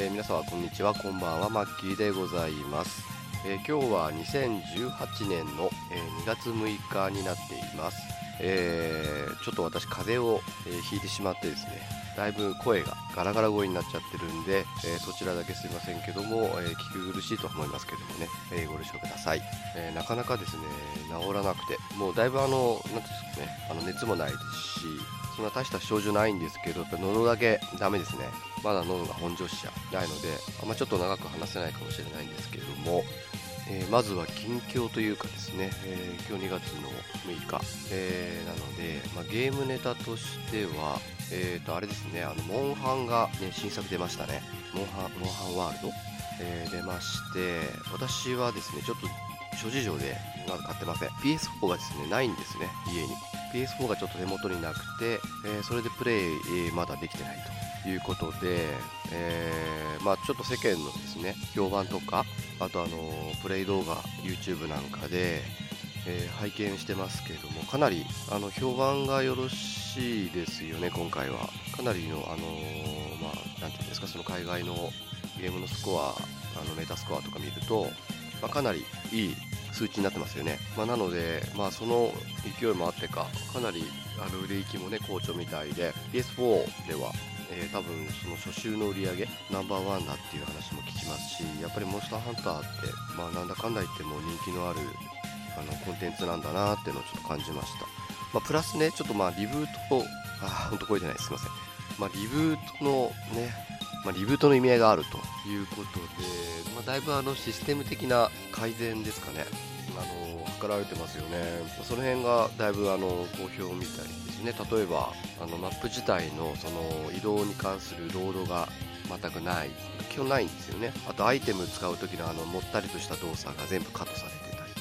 えー、皆様こんにちは。こんばんはマッキーでございます、えー、今日は2018年の、え2月6日になっています、えちょっと私風邪を、えひいてしまってですねだいぶ声がガラガラ声になっちゃってるんで、えそちらだけすいませんけども、え聞き苦しいと思いますけどもね、えご了承ください、えなかなかですね治らなくてもうだいぶあの何ていうんですかねあの熱もないですしそんな大した症状ないんですけど、やっぱ喉だけダメですね。まだ喉が本調子じゃないので、あんまちょっと長く話せないかもしれないんですけれども、えー、まずは近況というかですね、えー、今日2月の6日、えー、なので、まあ、ゲームネタとしては、えーと、あれですね、あの、モンハンが、ね、新作出ましたね。モンハン、モンハンワールド、えー、出まして、私はですね、ちょっと諸事情でまだ買ってません。PS4 がですね、ないんですね、家に。PS4 がちょっと手元になくて、えー、それでプレイ、えー、まだできてないということで、えー、まあ、ちょっと世間のですね評判とかあとあのプレイ動画 YouTube なんかで、え拝見してますけれどもかなりあの評判がよろしいですよね今回はかなりのあのまあなんていうんですかその海外のゲームのスコアあのメタスコアとか見ると、まあ、かなりいい数値になってますよね、まあ、なので、まあ、その勢いもあってかかなりあの売れ行きもね好調みたいで PS4 ではえー、多分その初週の売り上げナンバーワンだっていう話も聞きますしやっぱりモンスターハンターって、まあ、なんだかんだ言っても人気のあるあのコンテンツなんだなっていうのをちょっと感じました、まあ、プラスねちょっとまあリブートあ本当声出ない。すいません、まあ、リブートのねまあ、リブートの意味合いがあるということで、まあ、だいぶあのシステム的な改善ですかね、あの図られてますよね、その辺がだいぶあの好評みたいですね、例えばあのマップ自体のその移動に関するロードが全くない、基本ないんですよね、あとアイテム使う時のあのもったりとした動作が全部カットされてたりと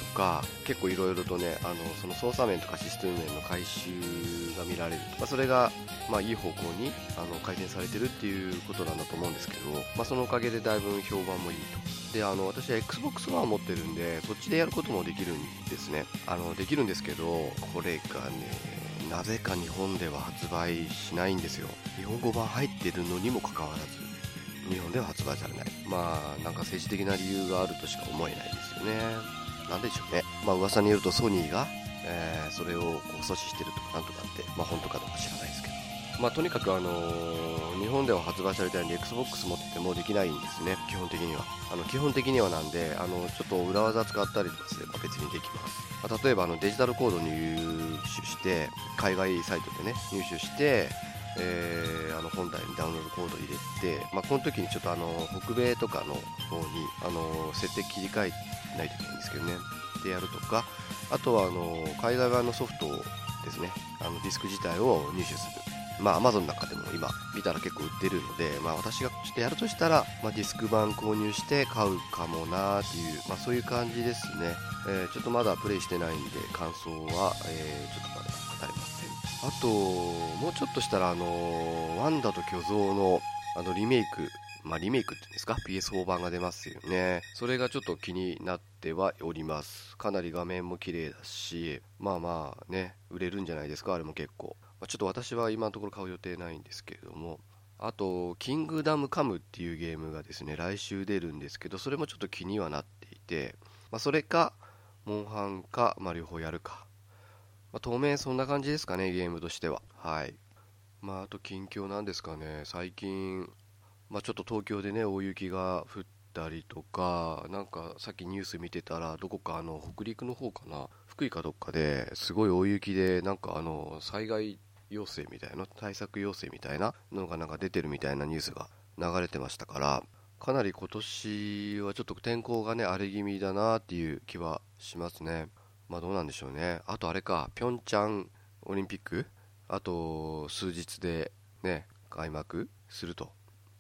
か、結構いろいろとね、あのその操作面とかシステム面の回収が見られる、まあ、それがまあいい方向にあの改善されてるっていうことなんだと思うんですけど、まあ、そのおかげでだいぶ評判もいいと。で、あの、私は XBOX1 を持ってるんで、そっちでやることもできるんですね。あの、できるんですけど、これがね、なぜか日本では発売しないんですよ。日本語版入ってるのにもかかわらず、日本では発売されない。まあ、なんか政治的な理由があるとしか思えないですよね。なんでしょうね。まあ、噂によるとソニーが、えー、それをこう阻止してるとかなんとかって、まあ、本当かどうか知らないですけど。まあ、とにかく、あのー、日本では発売されたように XBOX 持っててもできないんですね、基本的には。あの基本的にはなんで、あのちょっと裏技使ったりとかすれば別にできます。まあ、例えばあのデジタルコード入手して、海外サイトでね、入手して、えー、あの本体にダウンロードコード入れて、まあ、この時にちょっとあの北米とかの方にあの設定切り替えないといけないんですけどね、でやるとか、あとはあの海外版のソフトですね、あのディスク自体を入手する。まあ、Amazon の中でも今見たら結構売ってるので、まあ、私がちょっとやるとしたら、まあ、ディスク版購入して買うかもなーっていう、まあ、そういう感じですね、えー、ちょっとまだプレイしてないんで感想は、えー、ちょっとあともうちょっとしたらあのワンダと巨像のあのリメイクまあ、リメイクっていうんですか？PS4 版が出ますよね。それがちょっと気になってはおります。かなり画面も綺麗だしまあまあね売れるんじゃないですか？あれも結構。まあ、ちょっと私は今のところ買う予定ないんですけれども、あと、キングダムカムっていうゲームがですね、来週出るんですけど、それもちょっと気にはなっていて、まあ、それか、モンハンか、まあ、両方やるか。まあ、当面そんな感じですかね、ゲームとしては。はい。まあ、あと近況なんですかね、最近、まあ、ちょっと東京でね、大雪が降ったりとか、なんかさっきニュース見てたら、どこかあの北陸の方かな、福井かどっかですごい大雪で、なんかあの災害要請みたいな対策要請みたいなのがなんか出てるみたいなニュースが流れてましたからかなり今年はちょっと天候がね荒れ気味だなっていう気はしますねまあどうなんでしょうね。あとあれかピョンチャンオリンピック？あと数日でね開幕すると。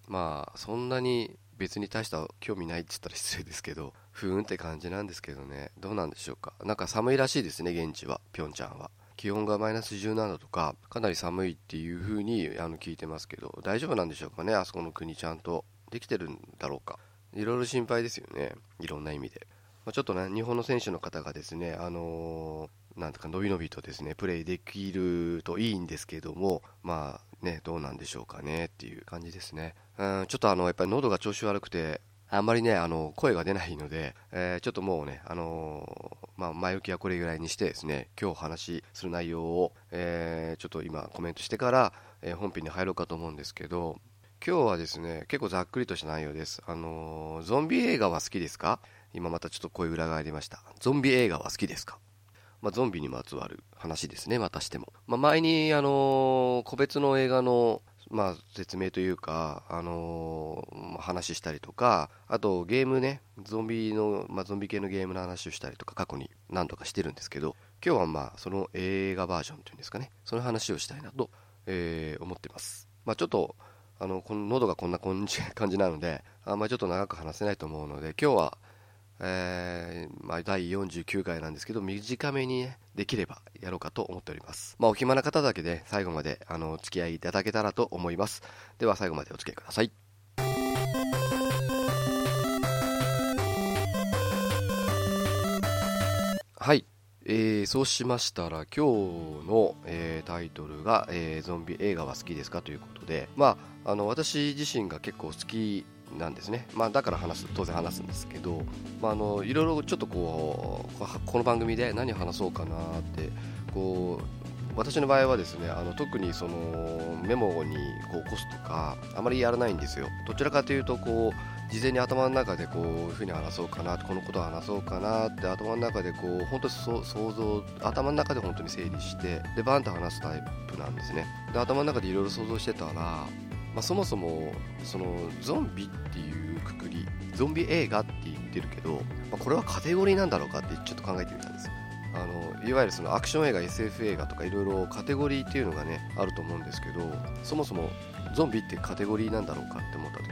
まあそんなに別に大した興味ないって言ったら失礼ですけどふーんって感じなんですけどね。どうなんでしょうか。なんか寒いらしいですね現地は。ピョンチャンは。気温がマイナス17度とか、かなり寒いっていう風にあの聞いてますけど、大丈夫なんでしょうかね、あそこの国ちゃんと。できてるんだろうか。いろいろ心配ですよね、いろんな意味で。まあ、ちょっとね、日本の選手の方がですね、あのー、なんとか伸び伸びとですね、プレイできるといいんですけども、まあ、ね、どうなんでしょうかねっていう感じですね。うん、ちょっとあの、やっぱり喉が調子悪くて、あんまりね、あの、声が出ないので、えー、ちょっともうね、あのー、まあ、前置きはこれぐらいにしてですね、今日お話しする内容を、えー、ちょっと今コメントしてから、え本編に入ろうかと思うんですけど、今日はですね、結構ざっくりとした内容です。あのゾンビ映画は好きですか？今またちょっとこういう裏がありました。ゾンビ映画は好きですか？まあ、ゾンビにまつわる話ですね、またしても。まあ、前に、あの個別の映画のまあ、説明というか、あのー、話したりとか、あとゲームね、ゾンビの、まあ、ゾンビ系のゲームの話をしたりとか、過去に何度かしてるんですけど、今日はまあ、その映画バージョンというんですかね、その話をしたいなと、えー、思ってます。まあ、ちょっと、あの、この喉がこんな 感じなので、あんまりちょっと長く話せないと思うので、今日は、えー、まあ、第49回なんですけど、短めに、ね、できればやろうかと思っております。まあ、お暇な方だけで最後まで、あの、お付き合いいただけたらと思います。では、最後までお付き合いください。はい。えー、そうしましたら今日の、えー、タイトルが、えー、ゾンビ映画は好きですかということで、まあ、あの私自身が結構好きなんですね、まあ、だから話す当然話すんですけど、まあ、あのいろいろちょっとこうこの番組で何を話そうかなってこう私の場合はですねあの特にそのメモにこう起こすとかあまりやらないんですよ。どちらかというとこう事前に頭の中でこういうふうに話そうかなこのことを話そうかなって頭の中でこう本当に想像頭の中で本当に整理してでバンと話すタイプなんですね。で頭の中でいろいろ想像してたらまあ、そもそもそのゾンビっていうくくりゾンビ映画って言ってるけど、まあ、これはカテゴリーなんだろうかってちょっと考えてみたんですよ。あのいわゆるそのアクション映画 SF 映画とかいろいろカテゴリーっていうのがねあると思うんですけどそもそもゾンビってカテゴリーなんだろうかって思った時、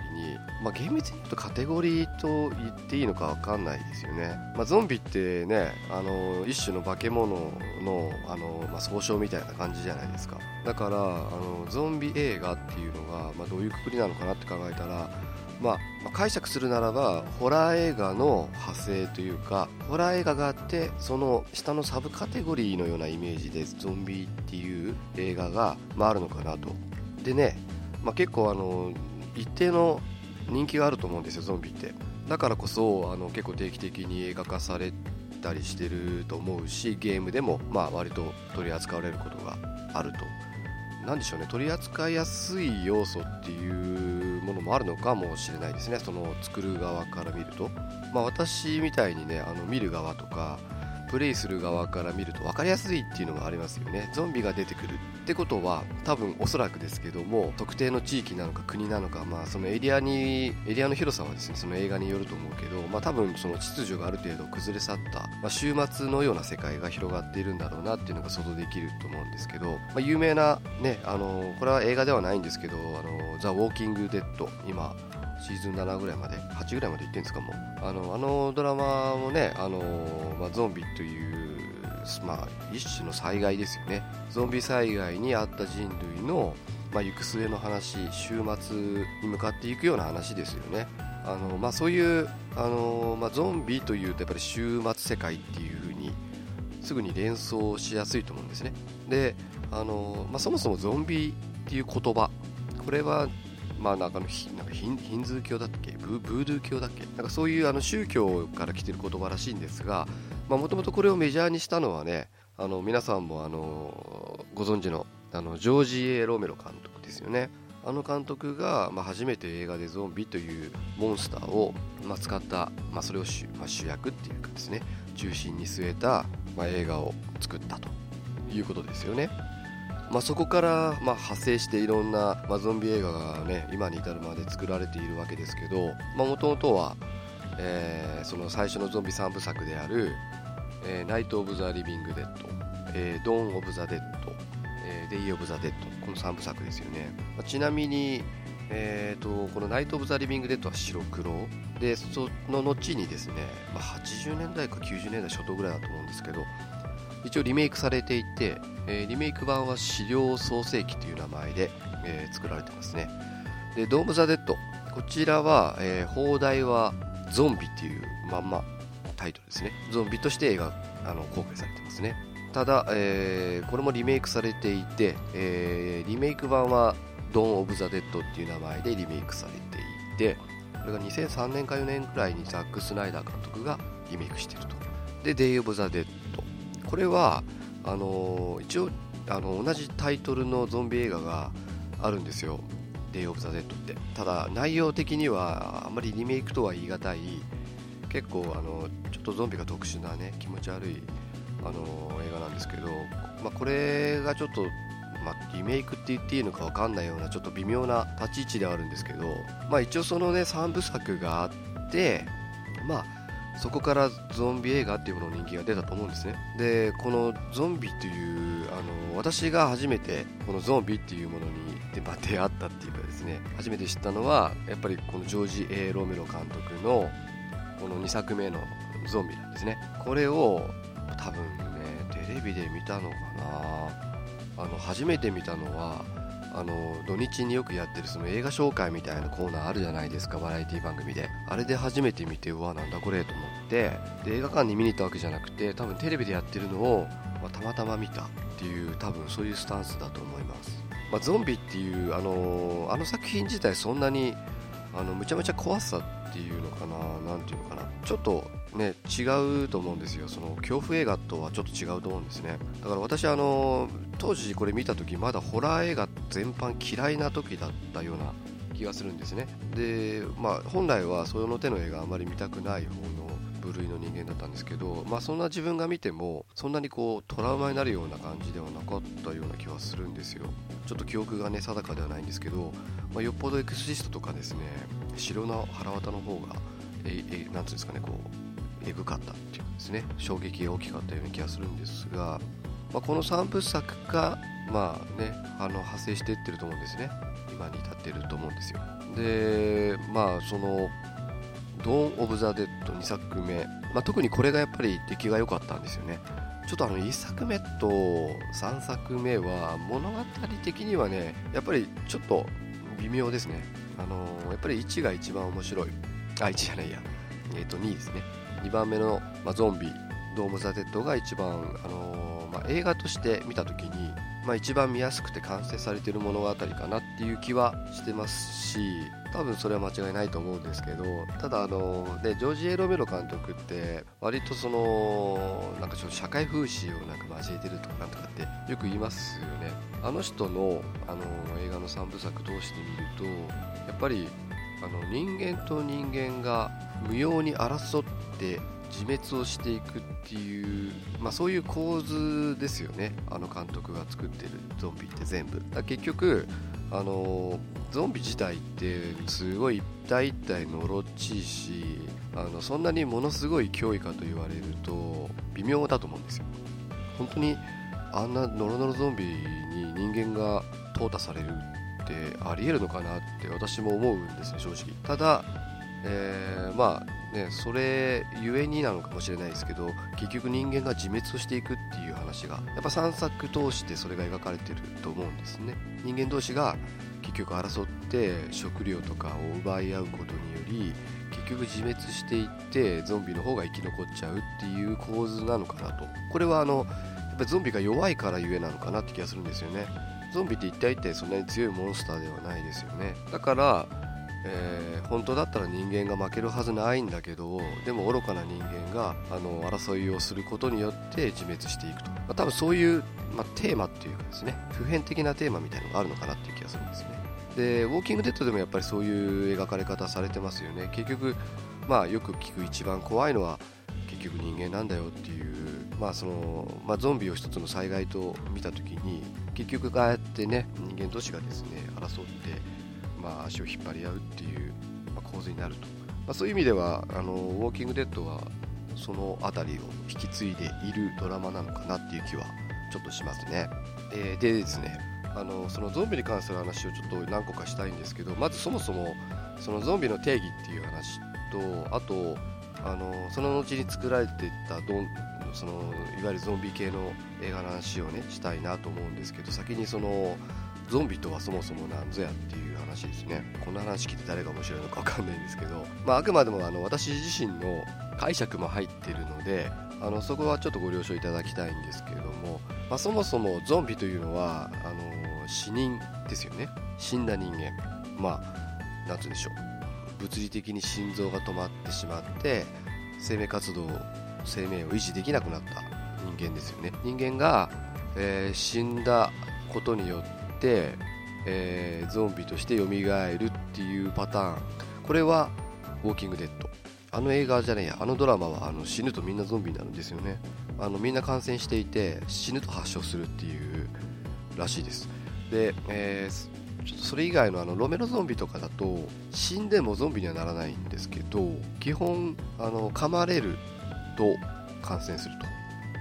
まあ、厳密に言うとカテゴリーと言っていいのか分かんないですよね、まあ、ゾンビってねあの一種の化け物のあの、まあ、総称みたいな感じじゃないですか。だからあのゾンビ映画っていうのが、まあ、どういうくくりなのかなって考えたらまあ、まあ、解釈するならばホラー映画の派生というかホラー映画があってその下のサブカテゴリーのようなイメージでゾンビっていう映画が、まあ、あるのかなと。でねまあ、結構あの一定の人気があると思うんですよゾンビって。だからこそあの結構定期的に映画化されたりしてると思うしゲームでもまあ割と取り扱われることがあると。何でしょうね。取り扱いやすい要素っていうものもあるのかもしれないですね。その作る側から見ると、まあ、私みたいにねあの見る側とかプレイする側から見ると分かりやすいっていうのがありますよね。ゾンビが出てくるってことは多分おそらくですけども特定の地域なのか国なのか、まあ、そのエリアにエリアの広さはですねその映画によると思うけど、まあ、多分その秩序がある程度崩れ去った、まあ、週末のような世界が広がっているんだろうなっていうのが想像できると思うんですけど、まあ、有名なねあのこれは映画ではないんですけど「あのザ・ウォーキング・デッド」今シーズン7ぐらいまで8ぐらいまでいってんですかもう。あのあのドラマもねあの、まあ、ゾンビという、まあ、一種の災害ですよね。ゾンビ災害にあった人類の、まあ、行く末の話週末に向かっていくような話ですよね。あの、まあ、そういうあの、まあ、ゾンビというとやっぱり週末世界っていう風にすぐに連想しやすいと思うんですね。であの、まあ、そもそもゾンビっていう言葉これはまあ、なんかのなんかヒンズー教だっけ？ブブードゥー教だっけ？なんかそういうあの宗教から来てる言葉らしいんですがもともとこれをメジャーにしたのはねあの皆さんもあのご存知のあのジョージ・エロメロ監督ですよねあの監督が、まあ、初めて映画でゾンビというモンスターを、まあ、使った、まあ、それを主,、まあ、主役っていうかですね中心に据えた、まあ、映画を作ったということですよね。まあ、そこから、まあ、派生していろんな、まあ、ゾンビ映画が、ね、今に至るまで作られているわけですけどもともとは、えー、その最初のゾンビ3部作である「えー、ナイト・オブ・ザ・リビング・デッド」えー「ドーン・オブ・ザ・デッド」えー「デイ・オブ・ザ・デッド」この3部作ですよね、まあ、ちなみに、えーと、この「ナイト・オブ・ザ・リビング・デッド」は白黒。でその後にですね、まあ、80年代か90年代初頭ぐらいだと思うんですけど一応リメイクされていて、えー、リメイク版は資料創世記という名前で、えー、作られてますね。でドーム・ザ・デッドこちらは、えー、放題はゾンビっていうまんまタイトルですね。ゾンビとして映画あの公開されてますね。ただ、えー、これもリメイクされていて、えー、リメイク版はドン・オブ・ザ・デッドっていう名前でリメイクされていてこれが2003年か4年くらいにザック・スナイダー監督がリメイクしてると。でデイ・オブ・ザ・デッド。これはあのー、一応あの同じタイトルのゾンビ映画があるんですよ。デイ・オブ・ザ・デッドって。ただ内容的にはあんまりリメイクとは言い難い。結構あのちょっとゾンビが特殊なね気持ち悪いあの映画なんですけど、まあ、これがちょっと、まあ、リメイクって言っていいのか分かんないようなちょっと微妙な立ち位置ではあるんですけど、まあ、一応そのね3部作があってまあそこからゾンビ映画っていうものの人気が出たと思うんですね。でこのゾンビというあの私が初めてこのゾンビっていうものに出会ったっていうかですね初めて知ったのはやっぱりこのジョージ・ A・ ロメロ監督のこの2作目のゾンビなんですね。これを多分ねテレビで見たのかな。あの初めて見たのはあの土日によくやってるその映画紹介みたいなコーナーあるじゃないですかバラエティ番組で。あれで初めて見てうわなんだこれと思って。で映画館に見に行ったわけじゃなくて多分テレビでやってるのを、まあ、たまたま見たっていう多分そういうスタンスだと思います、まあ、ゾンビっていうあのあの作品自体そんなにあのむちゃむちゃ怖さっていうのかな何ていうのかな。ちょっとね違うと思うんですよ。その恐怖映画とはちょっと違うと思うんですね。だから私あの当時これ見た時まだホラー映画全般嫌いな時だったような気がするんですね。でまあ本来はその手の映画あまり見たくない方の部類の人間だったんですけど、まあ、そんな自分が見てもそんなにこうトラウマになるような感じではなかったような気はするんですよ。ちょっと記憶がね定かではないんですけど、まあ、よっぽどエクスリストとかですね白の腹渡の方がええなんていうんですかねこうえぐかったっていうですね。衝撃が大きかったような気がするんですが、まあ、この3部作がまあねあの派生していってると思うんですね。今に至ってると思うんですよ。でまあその「ドーン・オブ・ザ・デッド」2作目、まあ、特にこれがやっぱり出来が良かったんですよね。ちょっとあの1作目と3作目は物語的にはねやっぱりちょっと微妙ですね。あのやっぱり1が一番面白い。あ1じゃないや。えっ、ー、と2ですね。2番目の、まあ、ゾンビ。ドーム・ザ・デッドが一番、あのー、まあ、映画として見た時に、まあ、一番見やすくて完成されてる物語かなっていう気はしてますし多分それは間違いないと思うんですけどただあのねジョージ・エロメロ監督って割とそのなんかちょっと社会風刺をなんか交えてるとかなんとかってよく言いますよね。あの人のあの映画の3部作通してみるとやっぱりあの人間と人間が無用に争って自滅をしていくっていう、まあ、そういう構図ですよね。あの監督が作ってるゾンビって全部。結局あのゾンビ自体ってすごい一体一体のろっちいしあのそんなにものすごい脅威かと言われると微妙だと思うんですよ。本当にあんなノロノロゾンビに人間が淘汰されるってありえるのかなって私も思うんですね正直。ただえー、まあねそれゆえになのかもしれないですけど結局人間が自滅をしていくっていう話がやっぱ3作通してそれが描かれてると思うんですね。人間同士が結局争って食料とかを奪い合うことにより結局自滅していってゾンビの方が生き残っちゃうっていう構図なのかなと。これはあのやっぱゾンビが弱いからゆえなのかなって気がするんですよね。ゾンビって一体一体そんなに強いモンスターではないですよね。だからえー、本当だったら人間が負けるはずないんだけどでも愚かな人間があの争いをすることによって自滅していくと、まあ、多分そういう、まあ、テーマっていうかですね普遍的なテーマみたいのがあるのかなっていう気がするんですね。でウォーキングデッドでもやっぱりそういう描かれ方されてますよね。結局まあよく聞く一番怖いのは結局人間なんだよっていうまあそのまあ、ゾンビを一つの災害と見た時に結局ああやってね人間同士がですね争ってまあ、足を引っ張り合うっていう、まあ、構図になると、まあ、そういう意味ではあのウォーキングデッドはその辺りを引き継いでいるドラマなのかなっていう気はちょっとしますね、えー、でですねあのそのゾンビに関する話をちょっと何個かしたいんですけどまずそもそもそのゾンビの定義っていう話とあとあのその後に作られていたドンそのいわゆるゾンビ系の映画の話をねしたいなと思うんですけど先にそのゾンビとはそもそも何ぞやっていうですね。この話聞いて誰が面白いのか分かんないんですけど、まあ、あくまでもあの私自身の解釈も入ってるのであのそこはちょっとご了承いただきたいんですけれども、まあ、そもそもゾンビというのはあの死人ですよね。死んだ人間。まあ何て言うんでしょう。物理的に心臓が止まってしまって生命活動生命を維持できなくなった人間ですよね。人間が、えー、死んだことによって、えー、ゾンビとして蘇るっていうパターン。これはウォーキングデッド。あの映画じゃねえやあのドラマはあの死ぬとみんなゾンビになるんですよね。あのみんな感染していて死ぬと発症するっていうらしいです。で、えー、ちょっとそれ以外のあのロメロゾンビとかだと死んでもゾンビにはならないんですけど基本あの噛まれると感染すると。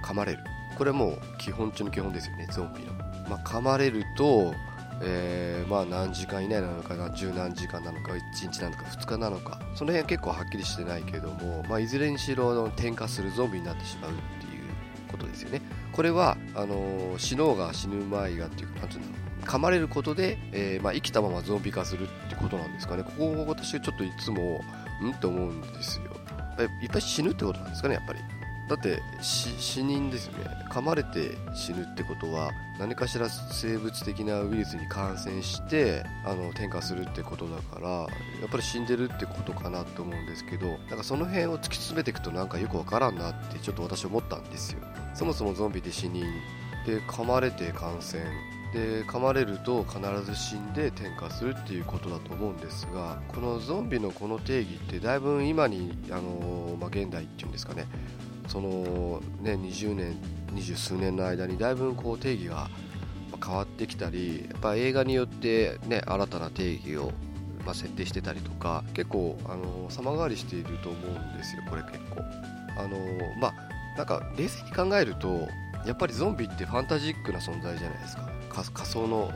噛まれる。これもう基本中の基本ですよねゾンビの、まあ、噛まれるとえー、まあ何時間以内なのかな十何時間なのか1日なのか2日なのかその辺は結構はっきりしてないけども、まあ、いずれにしろ転化するゾンビになってしまうっていうことですよね。これはあのー、死のうが死ぬ前がっていうか何ていうんだろう噛まれることで、えー、まあ、生きたままゾンビ化するってことなんですかね。ここを私はちょっといつもん？と思うんですよ。いっぱい死ぬってことなんですかねやっぱり。だって死人ですよね。噛まれて死ぬってことは何かしら生物的なウイルスに感染してあの転化するってことだからやっぱり死んでるってことかなと思うんですけどなんかその辺を突き詰めていくとなんかよくわからんなってちょっと私思ったんですよ。そもそもゾンビで死人で噛まれて感染。で噛まれると必ず死んで転化するっていうことだと思うんですがこのゾンビのこの定義ってだいぶ今にあの、まあ、現代っていうんですかね。そのね20年二十数年の間にだいぶこう定義が変わってきたりやっぱ映画によってね新たな定義をまあ、設定してたりとか結構あの様変わりしていると思うんですよこれ結構。あのまあなんか冷静に考えるとやっぱりゾンビってファンタジックな存在じゃないですか。仮想の、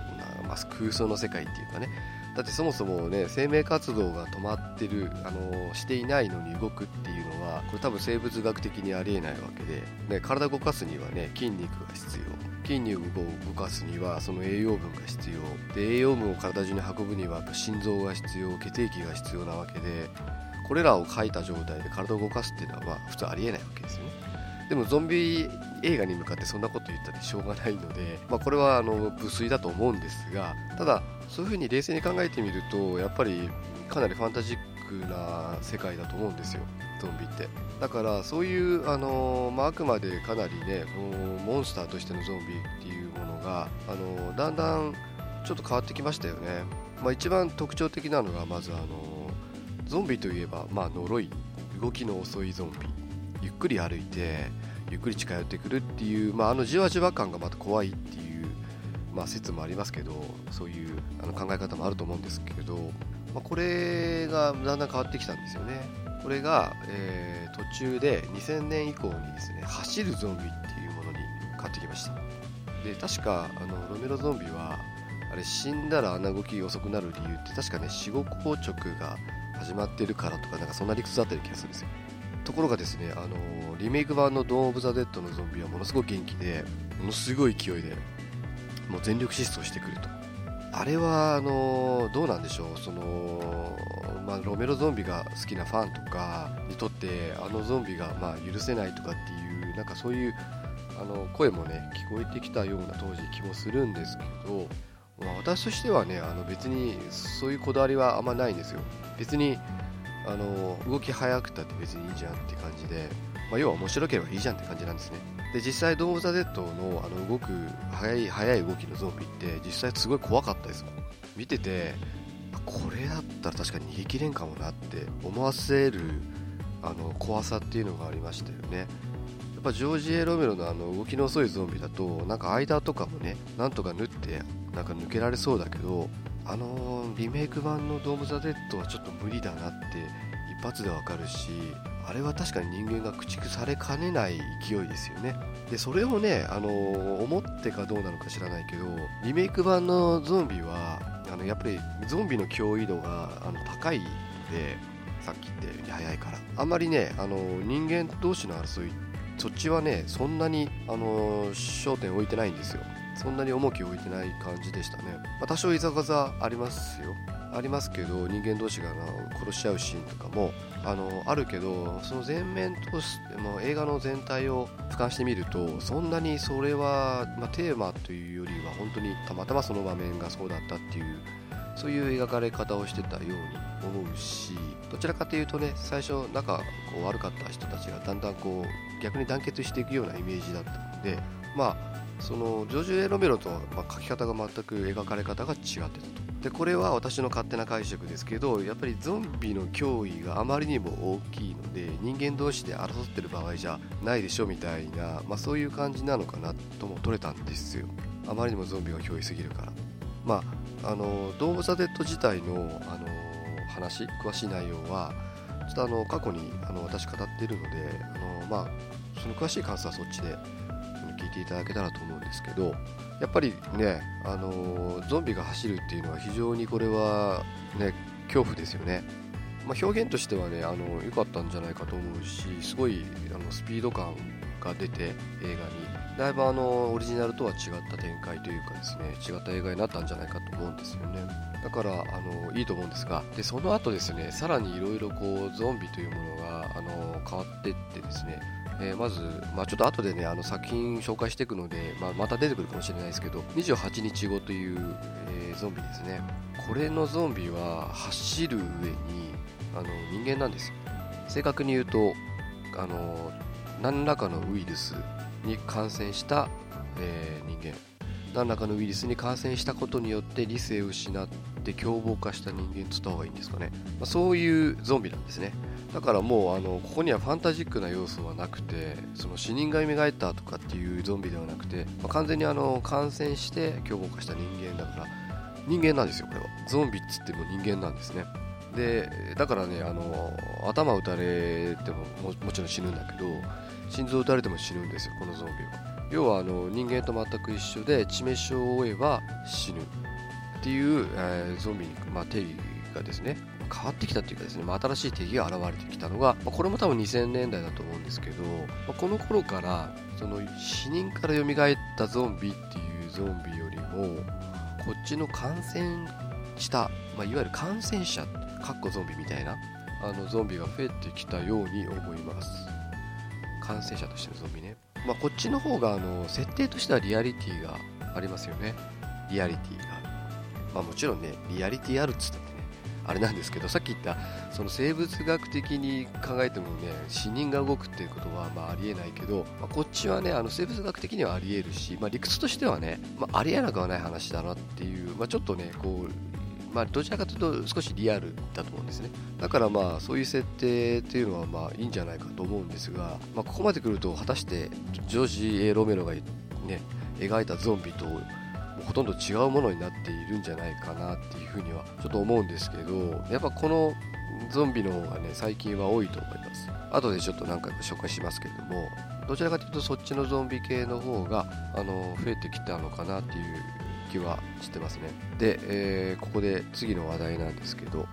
まあ、空想の世界っていうかね。だってそもそもね生命活動が止まってるあのしていないのに動くっていうのこれ多分生物学的にありえないわけで、ね、体動かすにはね筋肉が必要。筋肉を動かすにはその栄養分が必要。で栄養分を体中に運ぶには心臓が必要血液が必要なわけでこれらを書いた状態で体を動かすっていうのはまあ普通ありえないわけですよね。でもゾンビ映画に向かってそんなこと言ったってしょうがないので、まあ、これはあの無粋だと思うんですがただそういうふうに冷静に考えてみるとやっぱりかなりファンタジックな世界だと思うんですよ。ゾンビって。だからそういうあの、まあ、くまでかなりねモンスターとしてのゾンビっていうものがあのだんだんちょっと変わってきましたよね、まあ、一番特徴的なのがまずあのゾンビといえば、まあ、呪い。動きの遅いゾンビ。ゆっくり歩いてゆっくり近寄ってくるっていう、まあ、あのじわじわ感がまた怖いっていう、まあ、説もありますけどそういうあの考え方もあると思うんですけど、まあ、これがだんだん変わってきたんですよね。これが、えー、途中で2000年以降にですね走るゾンビっていうものに変わってきました。で確かあのロメロゾンビはあれ死んだらあんな動き遅くなる理由って確かね死後硬直が始まってるからとかなんかそんな理屈だったり気がするんですよ。ところがですね、あのリメイク版のドーン・オブ・ザ・デッドのゾンビはものすごく元気で、ものすごい勢いで、もう全力疾走してくると。あれは、あのどうなんでしょう、その、まあ、ロメロゾンビが好きなファンとかにとって、あのゾンビが、まあ、許せないとかっていう、なんかそういうあの声もね、聞こえてきたような当時気もするんですけど、まあ、私としてはね、あの別にそういうこだわりはあんまないんですよ。別にあの動き速くたって別にいいじゃんって感じで、まあ、要は面白ければいいじゃんって感じなんですねで実際ドーム・ザ・デッドのあの動く速い速い動きのゾンビって実際すごい怖かったですもん見ててこれだったら確かに逃げ切れんかもなって思わせるあの怖さっていうのがありましたよね。やっぱジョージ・エロメロのあの動きの遅いゾンビだとなんか間とかもねなんとか縫ってなんか抜けられそうだけどあのリメイク版の「ドーム・ザ・デッド」はちょっと無理だなって一発でわかるしあれは確かに人間が駆逐されかねない勢いですよね。でそれをね、あの思ってかどうなのか知らないけどリメイク版のゾンビはあのやっぱりゾンビの脅威度があの高いのでさっき言ったように早いから。あんまりねあの人間同士の争いそっちはねそんなにあの焦点置いてないんですよ。そんなに重きを置いてない感じでしたね、まあ、多少いざかざありますよ。ありますけど人間同士が殺し合うシーンとかもあのあるけどその全面としても映画の全体を俯瞰してみるとそんなにそれは、まあ、テーマというよりは本当にたまたまその場面がそうだったっていうそういう描かれ方をしてたように思うしどちらかというとね最初仲こう悪かった人たちがだんだんこう逆に団結していくようなイメージだったのでまあそのジョージ・エロメロとは、まあ、描き方が全く描かれ方が違ってたと。でこれは私の勝手な解釈ですけどやっぱりゾンビの脅威があまりにも大きいので人間同士で争ってる場合じゃないでしょみたいな、まあ、そういう感じなのかなとも取れたんですよ。あまりにもゾンビが脅威すぎるから。まああのドーム・ザ・デッド自体のあの話詳しい内容はちょっとあの過去にあの私語っているのであの、まあ、その詳しい感想はそっちで聞いていただけたらと思うんですけどやっぱりね、あのゾンビが走るっていうのは非常にこれはね恐怖ですよね、まあ、表現としてはねあの良かったんじゃないかと思うしすごいあのスピード感が出て映画に。だいぶあのオリジナルとは違った展開というかですね違った映画になったんじゃないかと思うんですよね。だからあのいいと思うんですがでその後ですねさらにいろいろこうゾンビというものがあの変わっていってですねえー、まず、まあ、ちょっと後でねあの作品紹介していくので、まあ、また出てくるかもしれないですけど28日後という、えー、ゾンビですね。これのゾンビは走る上にあの人間なんです正確に言うとあの何らかのウイルスに感染した、えー、人間。何らかのウイルスに感染したことによって理性を失って凶暴化した人間とった方がいいんですかね、まあ、そういうゾンビなんですね。だからもうあのここにはファンタジックな要素はなくてその死人が蘇ったとかっていうゾンビではなくて、まあ、完全にあの感染して凶暴化した人間だから人間なんですよこれは。ゾンビっつっても人間なんですね。でだからねあの頭打たれてももちろん死ぬんだけど心臓打たれても死ぬんですよこのゾンビは。要はあの人間と全く一緒で致命傷を負えば死ぬっていう、えー、ゾンビに、まあ、定義がですね変わってきたっていうかですね、まあ、新しい定義が現れてきたのが、まあ、これも多分2000年代だと思うんですけど、まあ、この頃からその死人から蘇ったゾンビっていうゾンビよりもこっちの感染した、まあ、いわゆる感染者かっこゾンビみたいなあのゾンビが増えてきたように思います。感染者としてのゾンビね、まあ、こっちの方があの設定としてはリアリティがありますよね。リアリティが。まあもちろんねリアリティあるっつったってあれなんですけどさっき言ったその生物学的に考えてもね死人が動くっていうことはまあありえないけど、まあ、こっちはねあの生物学的にはありえるし、まあ、理屈としてはね、まあ、ありえなくはない話だなっていう、まあ、ちょっとねこうまあ、どちらかというと少しリアルだと思うんですね。だからまあそういう設定っていうのはまあいいんじゃないかと思うんですが、まあ、ここまで来ると果たしてジョージ・エロメロがね描いたゾンビとほとんど違うものになっているんじゃないかなっていうふうにはちょっと思うんですけどやっぱこのゾンビの方がね最近は多いと思います。後でちょっと何回か紹介しますけれどもどちらかというとそっちのゾンビ系の方があの増えてきたのかなっていう気はしてますね。で、えー、ここで次の話題なんですけど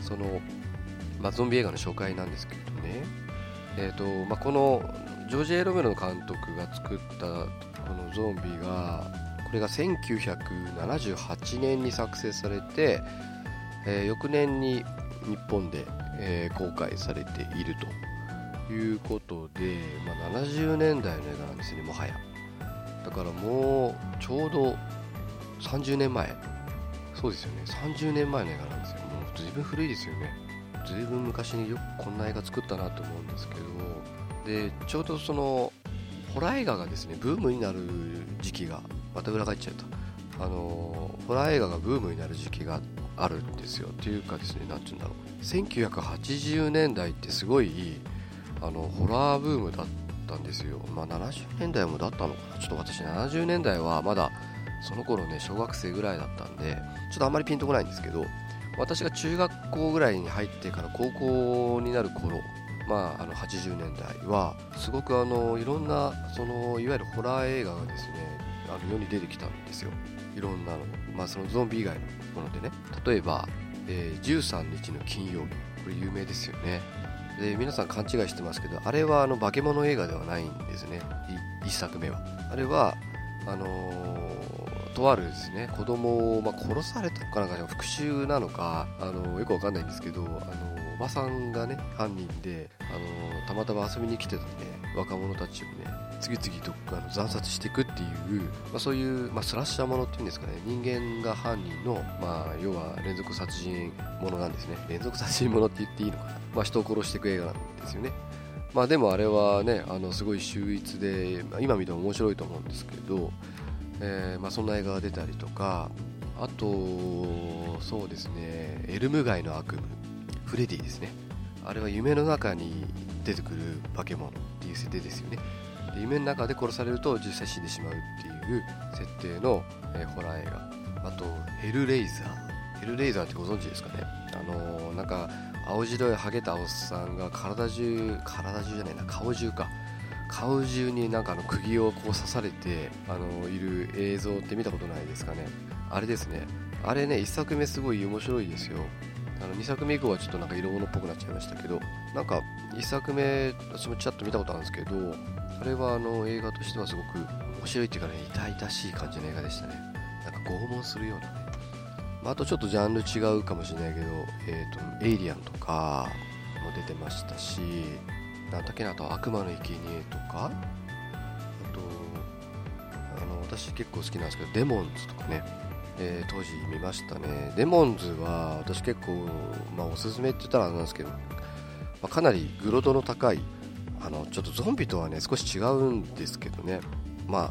その、まあ、ゾンビ映画の紹介なんですけどね。えーとまあ、このジョージ・エロメロの監督が作ったこのゾンビがこれが1978年に作成されて、えー、翌年に日本で、えー、公開されているということで、まあ、70年代の映画なんですねもはや。だからもうちょうど30年前。そうですよね。30年前の映画なんですよ。もう随分古いですよね。随分昔によくこんな映画作ったなと思うんですけど。でちょうどそのホラー映画がですねブームになる時期がまた裏返っちゃうと。あのホラー映画がブームになる時期があるんですよ。っていうかですね何て言うんだろう。1980年代ってすごいあのホラーブームだったんですよ。まあ70年代もだったのかな。ちょっと私70年代はまだその頃ね小学生ぐらいだったんでちょっとあんまりピンとこないんですけど私が中学校ぐらいに入ってから高校になる頃まあ、あの80年代はすごくあのいろんなそのいわゆるホラー映画がですねあの世に出てきたんですよ。いろんなの、まあ、そのゾンビ以外のものでね。例えば、えー、13日の金曜日。これ有名ですよね。で皆さん勘違いしてますけどあれはあの化け物映画ではないんですね。1作目は。あれはあのー、とあるですね。子供を、まあ、殺されたかなんか復讐なのか、あのー、よくわかんないんですけど、あのーおばさんがね犯人で、あのたまたま遊びに来てたね若者たちをね次々とあの惨殺していくっていう、まあ、そういう、まあ、スラッシャーものっていうんですかね。人間が犯人の、まあ、要は連続殺人ものなんですね。連続殺人ものって言っていいのかな、まあ、人を殺していく映画なんですよね。まあでもあれはねあのすごい秀逸で、まあ、今見ても面白いと思うんですけど、えーまあ、そんな映画が出たりとかあとそうですねエルム街の悪夢。フレディですね。あれは夢の中に出てくる化け物っていう設定ですよね。で夢の中で殺されると実際死んでしまうっていう設定の、えー、ホラー映画。あとヘルレイザーヘルレイザーってご存知ですかね？あのー、なんか青白いハゲたおっさんが体中体中じゃないな顔中か。顔中になんかあの釘をこう刺されてあのいる映像って見たことないですかね？あれですね。あれね1作目すごい面白いですよ。あの2作目以降はちょっとなんか色物っぽくなっちゃいましたけどなんか1作目私もちらっと見たことあるんですけどあれはあの映画としてはすごく面白いっていうかね痛々しい感じの映画でしたね。なんか拷問するようなね、まあ、あとちょっとジャンル違うかもしれないけど、えーと、エイリアンとかも出てましたしなんだっけなあと悪魔の生贄とかあとあの私結構好きなんですけどデモンズとかね。えー、当時見ましたね。デモンズは私結構、まあ、おすすめって言ったらあれなんですけど、まあ、かなりグロ度の高いあのちょっとゾンビとはね少し違うんですけどね。まあ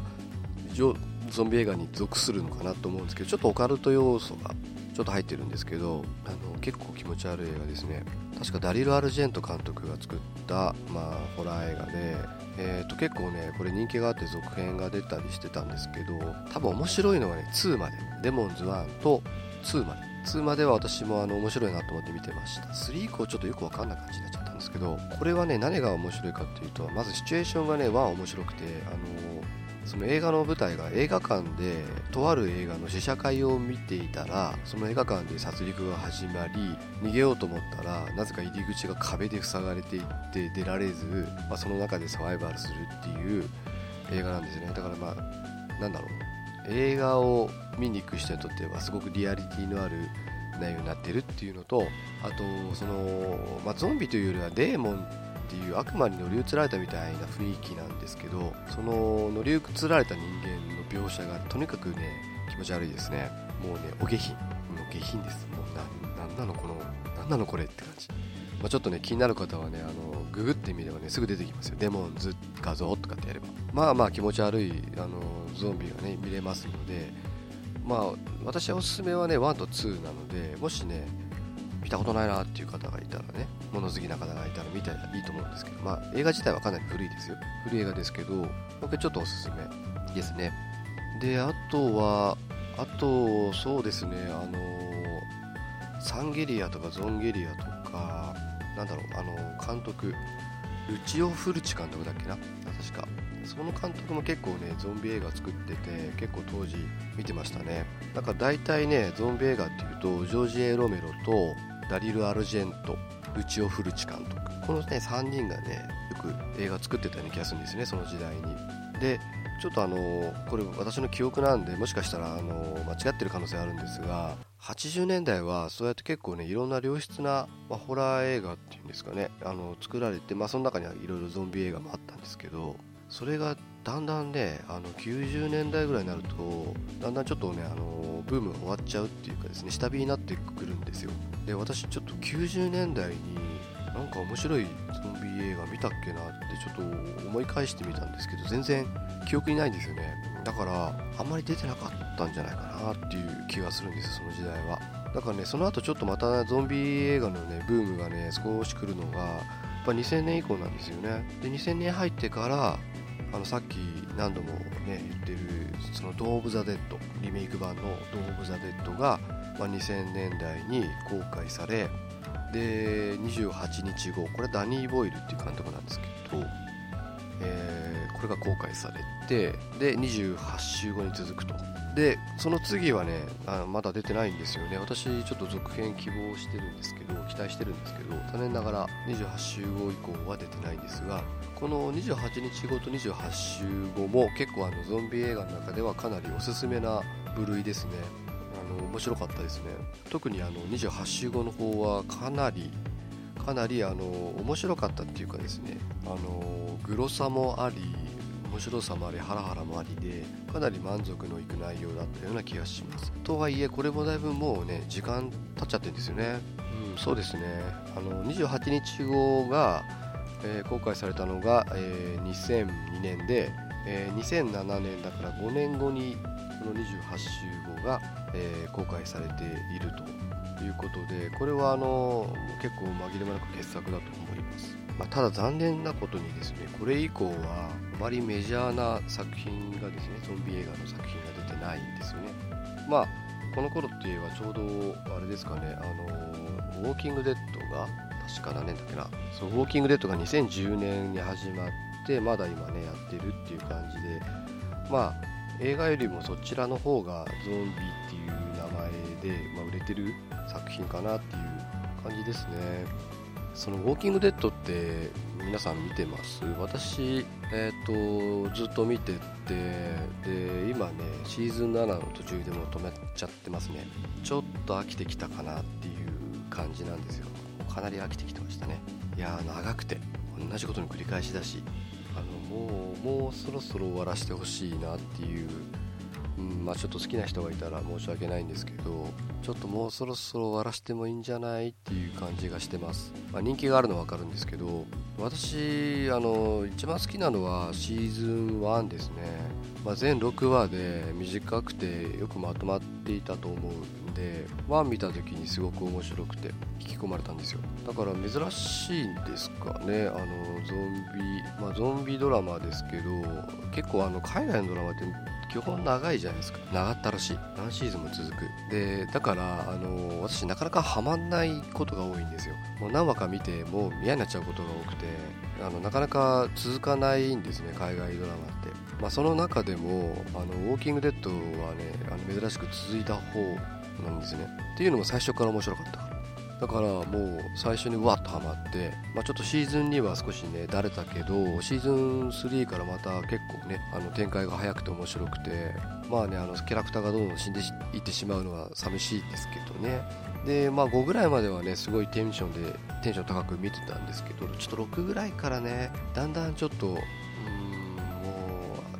ゾンビ映画に属するのかなと思うんですけどちょっとオカルト要素がちょっと入ってるんですけどあの結構気持ち悪い映画ですね。確かダリル・アルジェント監督が作った、まあ、ホラー映画で、えー、と結構ねこれ人気があって続編が出たりしてたんですけど多分面白いのはね2まで。デモンズ1と2まで。2までは私もあの面白いなと思って見てました。3以降ちょっとよくわかんない感じになっちゃった。んですけどこれはね何が面白いかっていうとまずシチュエーションがね1面白くてあのその映画の舞台が映画館でとある映画の試写会を見ていたらその映画館で殺戮が始まり逃げようと思ったらなぜか入り口が壁で塞がれていって出られず、まあ、その中でサバイバルするっていう映画なんですね。だからまあなんだろう。映画を見に行く人にとってはすごくリアリティのある内容になってるっていうのとあとその、まあ、ゾンビというよりはデーモンっていう悪魔に乗り移られたみたいな雰囲気なんですけどその乗り移られた人間の描写がとにかくね気持ち悪いですね。もうねお下品。もう下品です。もうなななのこのなんなのこれって感じ、まあ、ちょっとね気になる方はねあのググってみればねすぐ出てきますよ。デモンズ画像とかってやれば。まあまあ気持ち悪いあのゾンビがね見れますのでまあ私はおすすめはね1と2なのでもしね見たことないなっていう方がいたらね物好きな方がいたら見たらいいと思うんですけど、まあ、映画自体はかなり古いですよ。古い映画ですけど僕ちょっとおすすめですね。であとはあとそうですねあのサンゲリアとかゾンゲリアとかなんだろうあの監督ルチオ・フルチ監督だっけな？確か。その監督も結構ねゾンビ映画作ってて結構当時見てましたね。だから大体ねゾンビ映画っていうとジョージ・エロメロとダリル・アルジェントルチオ・フルチ監督。このね3人がねよく映画作ってたような気がするんですねその時代に。でちょっとあのこれ私の記憶なんでもしかしたらあの間違ってる可能性あるんですが80年代はそうやって結構ねいろんな良質な、まあ、ホラー映画っていうんですかねあの作られて、まあ、その中にはいろいろゾンビ映画もあったんですけどそれがだんだんねあの90年代ぐらいになるとだんだんちょっとねあのブーム終わっちゃうっていうかですね下火になってくるんですよ。で私ちょっと90年代になんか面白いゾンビ映画見たっけなってちょっと思い返してみたんですけど全然記憶にないんですよね。だからあんまり出てなかったんじゃないかなっていう気がするんですその時代は。だからねその後ちょっとまたゾンビ映画のねブームがね少し来るのがやっぱ2000年以降なんですよね。で2000年入ってからあのさっき何度もね言ってるその「ドーン・オブ・ザ・デッド」リメイク版の「ドーン・オブ・ザ・デッドが」まあ、2000年代に公開されで28日後これダニー・ボイルっていう監督なんですけど、えー、これが公開されてで28週後に続くと。でその次はねあまだ出てないんですよね。私ちょっと続編希望してるんですけど期待してるんですけど残念ながら28週後以降は出てないんですがこの28日後と28週後も結構あのゾンビ映画の中ではかなりおすすめな部類ですね。あの面白かったですね。特にあの28週後の方はかなりかなりあの面白かったっていうかですねあのグロさもあり面白さもありハラハラもありでかなり満足のいく内容だったような気がします。とはいえこれもだいぶもうね時間経っちゃってるんですよね。うんそうですね。あの28日後が、えー、公開されたのが、えー、2002年で、えー、2007年だから5年後にこの28週後が、え、公開されていると。いうことでこれはあの結構紛れもなく傑作だと思います、まあ、ただ残念なことにですねこれ以降はあまりメジャーな作品がですねゾンビ映画の作品が出てないんですよね。まあこの頃って言えばちょうどあれですかねあのウォーキングデッドが確か何年だっけな。そうウォーキングデッドが2010年に始まってまだ今ねやってるっていう感じでまあ映画よりもそちらの方がゾンビってで、まあ、売れてる作品かなっていう感じですね。そのウォーキングデッドって皆さん見てます？私、えーと、ずっと見ててで今ねシーズン7の途中でも止めちゃってますね。ちょっと飽きてきたかなっていう感じなんですよ。かなり飽きてきてましたね。いや長くて同じことの繰り返しだしあのもうもうそろそろ終わらせてほしいなっていう、うんまあ、ちょっと好きな人がいたら申し訳ないんですけどちょっともうそろそろ終わらせてもいいんじゃないっていう感じがしてます、まあ、人気があるのは分かるんですけど私あの一番好きなのはシーズン1ですね、まあ、全6話で短くてよくまとまっていたと思うで1見た時にすごく面白くて引き込まれたんですよ。だから珍しいんですかね。あのゾンビまあゾンビドラマですけど結構あの海外のドラマって基本長いじゃないですか。長ったらしい。何シーズンも続く。でだからあの私なかなかハマんないことが多いんですよ。もう何話か見てもう嫌になっちゃうことが多くてあのなかなか続かないんですね海外ドラマって。まあ、その中でもあのウォーキングデッドはねあの珍しく続いた方なんですね。っていうのも最初から面白かった。からだからもう最初にわっとハマって、まあ、ちょっとシーズン2は少しねだれたけどシーズン3からまた結構ねあの展開が早くて面白くてまあねあのキャラクターがどんどん死んでいってしまうのは寂しいですけどね。でまあ5ぐらいまではねすごいテンションでテンション高く見てたんですけどちょっと6ぐらいからねだんだんちょっと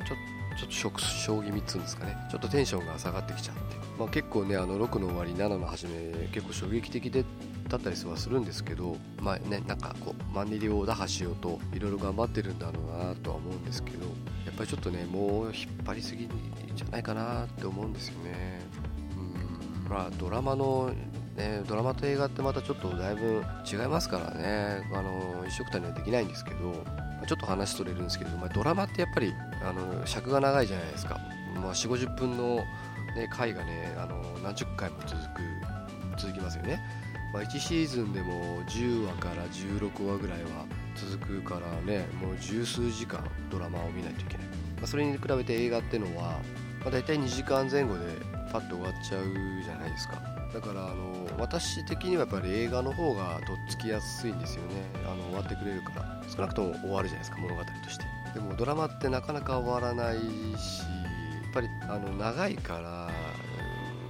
ちょっと将棋3つですかね。ちょっとテンションが下がってきちゃって、まあ、結構ねあの6の終わり7の初め結構衝撃的でだったりはするんですけどまあねなんかこうマンネリを打破しようといろいろ頑張ってるんだろうなとは思うんですけどやっぱりちょっとねもう引っ張りすぎじゃないかなって思うんですよね。うん。まあドラマのね、ドラマと映画ってまたちょっとだいぶ違いますからね。あの一緒くたにはできないんですけどちょっと話取れるんですけど、まあ、ドラマってやっぱりあの尺が長いじゃないですか、まあ、4 5 0分の、ね、回がねあの何十回も続く続きますよね、まあ、1シーズンでも10話から16話ぐらいは続くからねもう十数時間ドラマを見ないといけない、まあ、それに比べて映画ってのは、まあ、大体2時間前後でパッと終わっちゃうじゃないですか。だからあの私的にはやっぱり映画の方がとっつきやすいんですよね。あの終わってくれるから。少なくとも終わるじゃないですか物語として。でもドラマってなかなか終わらないしやっぱりあの長いから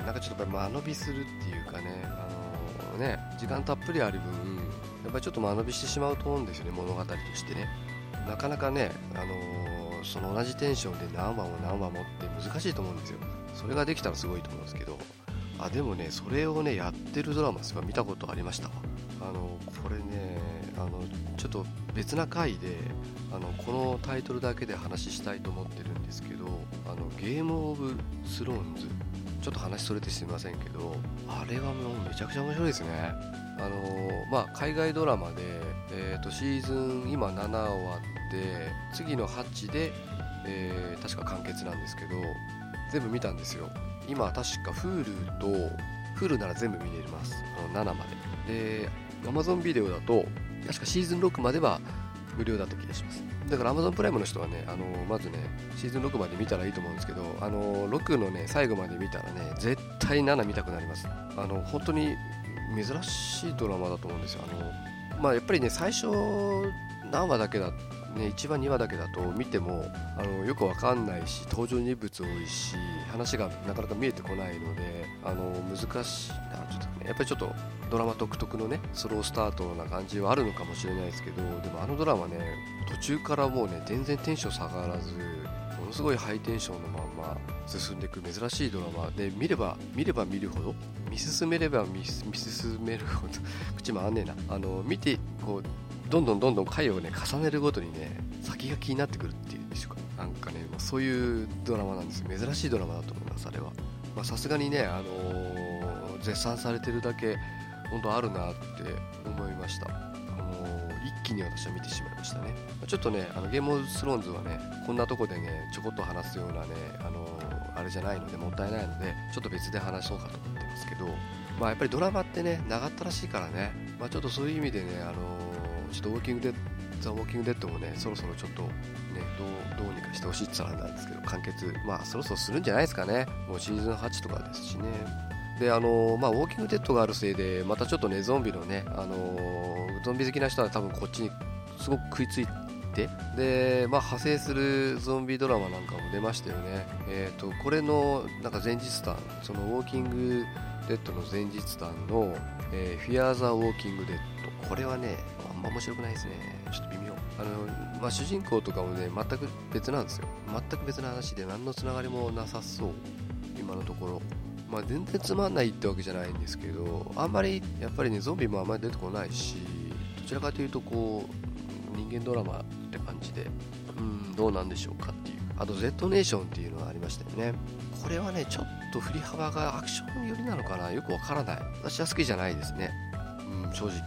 なんかちょっと間延びするっていうかねあのね時間たっぷりある分やっぱりちょっと間延びしてしまうと思うんですよね物語としてね。なかなかねあのその同じテンションで何話も何話もって難しいと思うんですよ。それができたらすごいと思うんですけど。あでもねそれをねやってるドラマすごい見たことありましたあのこれねあのちょっと別な回であのこのタイトルだけで話したいと思ってるんですけどあのゲームオブスローンズちょっと話それてすみませんけどあれはもうめちゃくちゃ面白いですね。あのまあ、海外ドラマで、えーと、シーズン今7終わって次の8で、えー、確か完結なんですけど全部見たんですよ。今確か Hulu と Hulu なら全部見れます。7まで。で Amazon ビデオだと確かシーズン6までは無料だった気がします。だから Amazon プライムの人はねあのまずねシーズン6まで見たらいいと思うんですけどあの6のね最後まで見たらね絶対7見たくなります。あの本当に珍しいドラマだと思うんですよ。あのまあやっぱりね最初何話だけだね、1話2話だけだと見てもあのよくわかんないし登場人物多いし話がなかなか見えてこないのであの難しいなちょっと、ね、やっぱりちょっとドラマ独特のねスロースタートな感じはあるのかもしれないですけどでもあのドラマね途中からもうね全然テンション下がらずものすごいハイテンションのまま進んでいく珍しいドラマ。で見れば見れば見るほど見進めれば見進めるほど口もあんねえな。あの見てこうどんどんどんどん回をね重ねるごとにね先が気になってくるっていうんでしょうか。なんかね、まあ、そういうドラマなんです。珍しいドラマだと思いますあれは。さすがにねあのー、絶賛されてるだけ本当あるなって思いました、あのー、一気に私は見てしまいましたね。ちょっとねあのゲームオブスローンズはねこんなとこでねちょこっと話すようなねあのー、あれじゃないのでもったいないのでちょっと別で話そうかと思ってますけどまあやっぱりドラマってね長ったらしいからねまあちょっとそういう意味でねあのちょっとウォーキングデッザ・ウォーキングデッドもねそろそろちょっとねどうどうにかしてほしいって言ったらなんですけど完結まあそろそろするんじゃないですかね。もうシーズン8とかですしね。であのまあ、ウォーキングデッドがあるせいでまたちょっとねゾンビのね、あのゾンビ好きな人は多分こっちにすごく食いついてで、まあ、派生するゾンビドラマなんかも出ましたよね、えーと、これのなんか前日談そのウォーキングデッドの前日談の、えー、フィアーザ・ウォーキングデッドこれはねんま面白くないですね。ちょっと微妙。あの、まあ、主人公とかもね全く別なんですよ。全く別の話で何のつながりもなさそう。今のところ。まあ、全然つまんないってわけじゃないんですけどあんまりやっぱりねゾンビもあんまり出てこないしどちらかというとこう人間ドラマって感じでうんどうなんでしょうかっていう。あと Z ネーションっていうのがありましたよね。これはねちょっと振り幅がアクション寄りなのかな。よくわからない。私は好きじゃないですね。うん正直。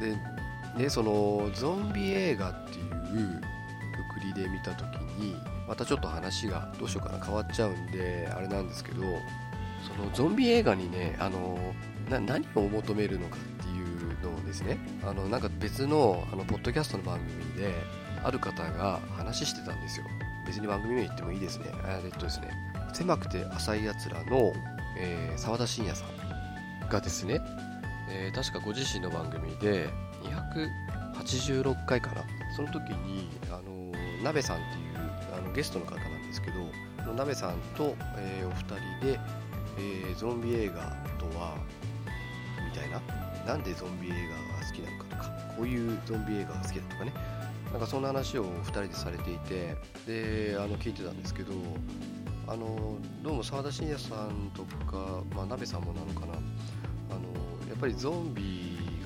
ででそのゾンビ映画っていうくくりで見た時にまたちょっと話がどうしようかな変わっちゃうんであれなんですけどそのゾンビ映画にねあの何を求めるのかっていうのをですねあのなんか別のあのポッドキャストの番組である方が話してたんですよ。別に番組名言ってもいいですね。えっとですね狭くて浅いやつらのえー、田信也さんがですね、えー、確かご自身の番組で286回かなその時にあの鍋さんっていうあのゲストの方なんですけど鍋さんと、えー、お二人で、えー、ゾンビ映画とはみたいな。なんでゾンビ映画が好きなのかとかこういうゾンビ映画が好きだとかね。なんかそんな話を2人でされていてであの聞いてたんですけどあのどうも澤田信也さんとか、まあ、鍋さんもなのかな。あのやっぱりゾンビ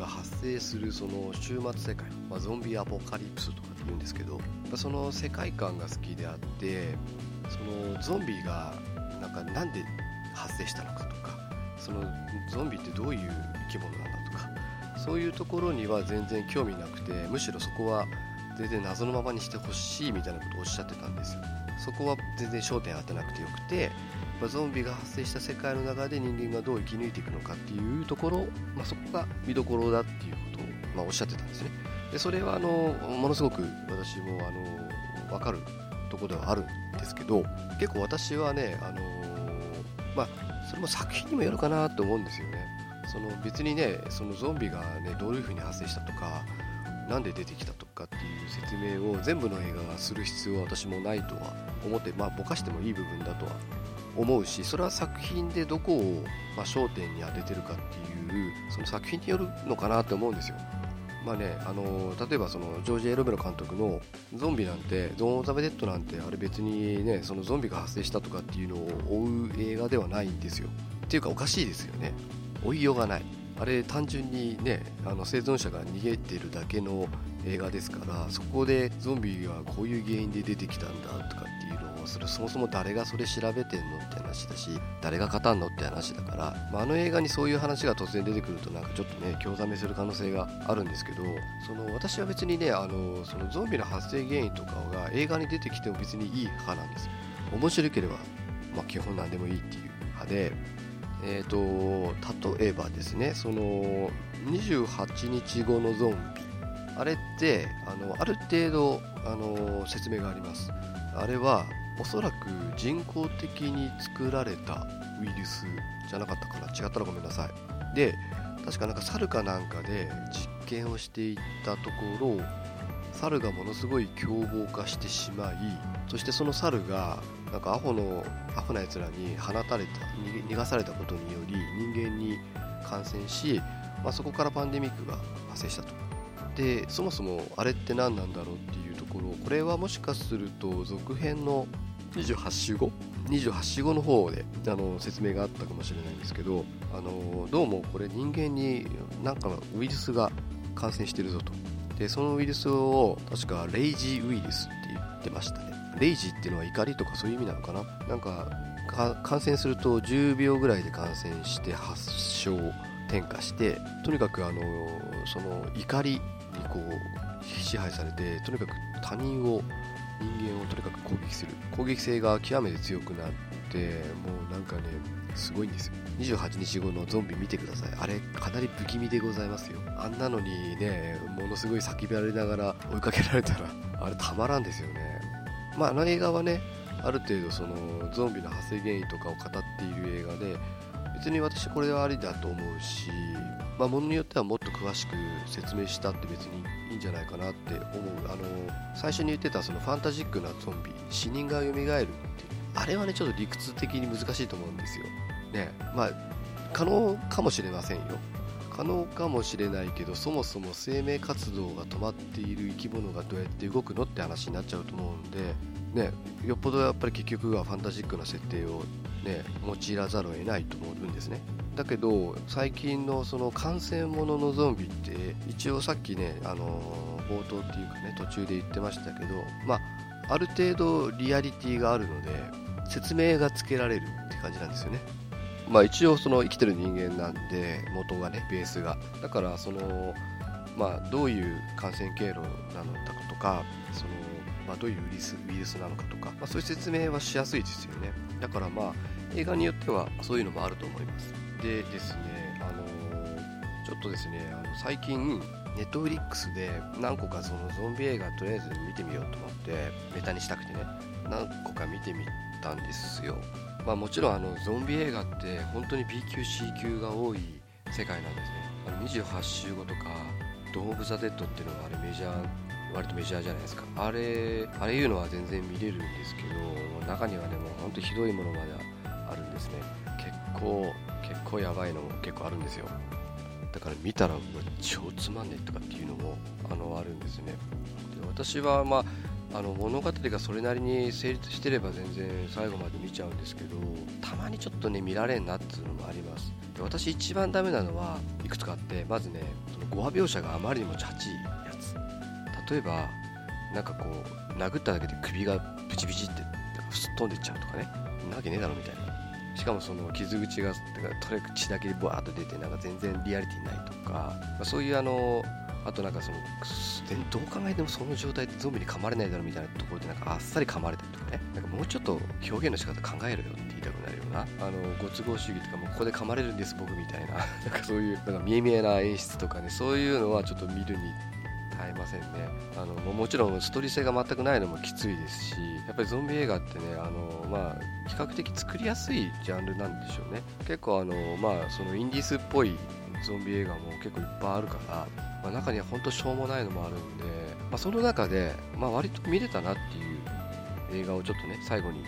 が発生するその終末世界、まあ、ゾンビアポカリプスとかって言うんですけどその世界観が好きであってそのゾンビがなんかなんで発生したのかとかそのゾンビってどういう生き物なんだとかそういうところには全然興味なくてむしろそこは全然謎のままにしてほしいみたいなことをおっしゃってたんですよ。そこは全然焦点当てなくてよくてまあ、ゾンビが発生した世界の中で人間がどう生き抜いていくのかっていうところ、まあ、そこが見どころだっていうことを、まあ、おっしゃってたんですね。でそれはあのものすごく私もあの分かるとこではあるんですけど結構私はねあのまあそれも作品にもよるかなと思うんですよね。その別にねそのゾンビがねどういうふうに発生したとかなんで出てきたとかっていう説明を全部の映画がする必要は私もないとは思ってまあぼかしてもいい部分だとは思うしそれは作品でどこを、ま、焦点に当ててるかっていうその作品によるのかなって思うんですよ。まあね、あの例えばそのジョージ・エロメロ監督の「ゾンビなんてゾーン・オブ・ザ・ベデッドなんてあれ別にねそのゾンビが発生したとかっていうのを追う映画ではないんですよ。っていうかおかしいですよね。追いようがない。あれ単純にねあの生存者が逃げてるだけの映画ですからそこでゾンビがこういう原因で出てきたんだとかそれそもそも誰がそれ調べてんのって話だし誰が語んのって話だから、まあ、あの映画にそういう話が突然出てくるとなんかちょっとね興ざめする可能性があるんですけどその私は別にねあのそのゾンビの発生原因とかが映画に出てきても別にいい派なんです。面白ければ、まあ、基本何でもいいっていう派でえーと、例えばですねその28日後のゾンビ。あれってあのある程度あの説明があります。あれはおそらく人工的に作られたウイルスじゃなかったかな。違ったらごめんなさい。で確かなんか猿かなんかで実験をしていったところ猿がものすごい凶暴化してしまいそしてその猿がなんかアホのアホなやつらに放たれた逃がされたことにより人間に感染し、まあ、そこからパンデミックが発生したと。でそもそもあれって何なんだろうっていうところこれはもしかすると続編の28週後？28週後の方であの説明があったかもしれないんですけどあのどうもこれ人間になんかウイルスが感染してるぞと。でそのウイルスを確かレイジーウイルスって言ってましたね。レイジーっていうのは怒りとかそういう意味なのかな？なんか感染すると10秒ぐらいで感染して発症転化してとにかくあのその怒りにこう支配されてとにかく他人を人間をとにかく攻撃する。攻撃性が極めて強くなってもうなんかねすごいんですよ。28日後のゾンビ見てください。あれかなり不気味でございますよ。あんなのにねものすごい叫ばれながら追いかけられたらあれたまらんですよね。まああの映画はねある程度そのゾンビの発生原因とかを語っている映画で別に私これはありだと思うしまあ、ものによってはもっと詳しく説明したって別にいいんじゃないかなって思う。あの最初に言ってたそのファンタジックなゾンビ死人が蘇るってあれはねちょっと理屈的に難しいと思うんですよ。ね。まあ可能かもしれませんよ可能かもしれないけどそもそも生命活動が止まっている生き物がどうやって動くのって話になっちゃうと思うんでね、よっぽどやっぱり結局はファンタジックな設定を、ね、用いらざるを得ないと思うんですね。だけど最近のその感染者ののゾンビって一応さっきね、あの冒頭っていうかね途中で言ってましたけど、まあ、ある程度リアリティがあるので説明がつけられるって感じなんですよね。まあ一応その生きてる人間なんで元がねベースが。だからそのまあどういう感染経路なのかとかそのまあ、どういうウイルスウイルスなのかとか、まあ、そういう説明はしやすいですよね。だからまあ映画によってはそういうのもあると思います。でですねあのー、ちょっとですねあの最近ネットフリックスで何個かそのゾンビ映画とりあえず見てみようと思ってネタにしたくてね何個か見てみたんですよ。まあもちろんあのゾンビ映画って本当に B 級 C 級が多い世界なんですね。あの28週後とかドーブ・ザ・デッドっていうのがあれメジャー割とメジャーじゃないですか。あれあれいうのは全然見れるんですけど中にはねもうほんとひどいものまであるんですね。構結構やばいのも結構あるんですよ。だから見たら超つまんねえとかっていうのもあのあるんですね。で私はまああの物語がそれなりに成立してれば全然最後まで見ちゃうんですけどたまにちょっとね見られんなっていうのもあります。で私一番ダメなのはいくつかあってまずねその語話描写があまりにもチャチいやつ。例えばなんかこう殴っただけで首がブチブチってすっ飛んでっちゃうとかね。なわけねえだろみたいな。しかもその傷口がとにかく血だけでブワーッと出てなんか全然リアリティないとか、まあ、そういうあのあとなんかそのどう考えてもその状態でゾンビに噛まれないだろうみたいなところでなんかあっさり噛まれたりとかね。なんかもうちょっと表現の仕方考えろよって言いたくなるような。あのご都合主義とかもここで噛まれるんです僕みたいな。なんかそういうなんか見え見えな演出とかねそういうのはちょっと見るに買えませんね。あのもちろんストーリー性が全くないのもきついですしやっぱりゾンビ映画ってねあの、まあ、比較的作りやすいジャンルなんでしょうね。結構あの、まあ、そのインディースっぽいゾンビ映画も結構いっぱいあるから、まあ、中には本当しょうもないのもあるんで、まあ、その中で、まあ、割と見れたなっていう映画をちょっとね最後に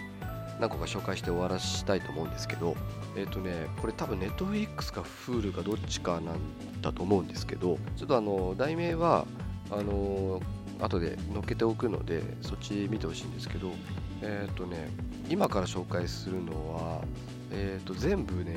何個か紹介して終わらしたいと思うんですけど、えっ、ー、とね、これ多分ネットフリックスか Hulu かどっちかなんだと思うんですけど、ちょっとあの、題名は、あの、後で載っけておくのでそっち見てほしいんですけどえっ、ー、とね今から紹介するのは、えー、と全部ね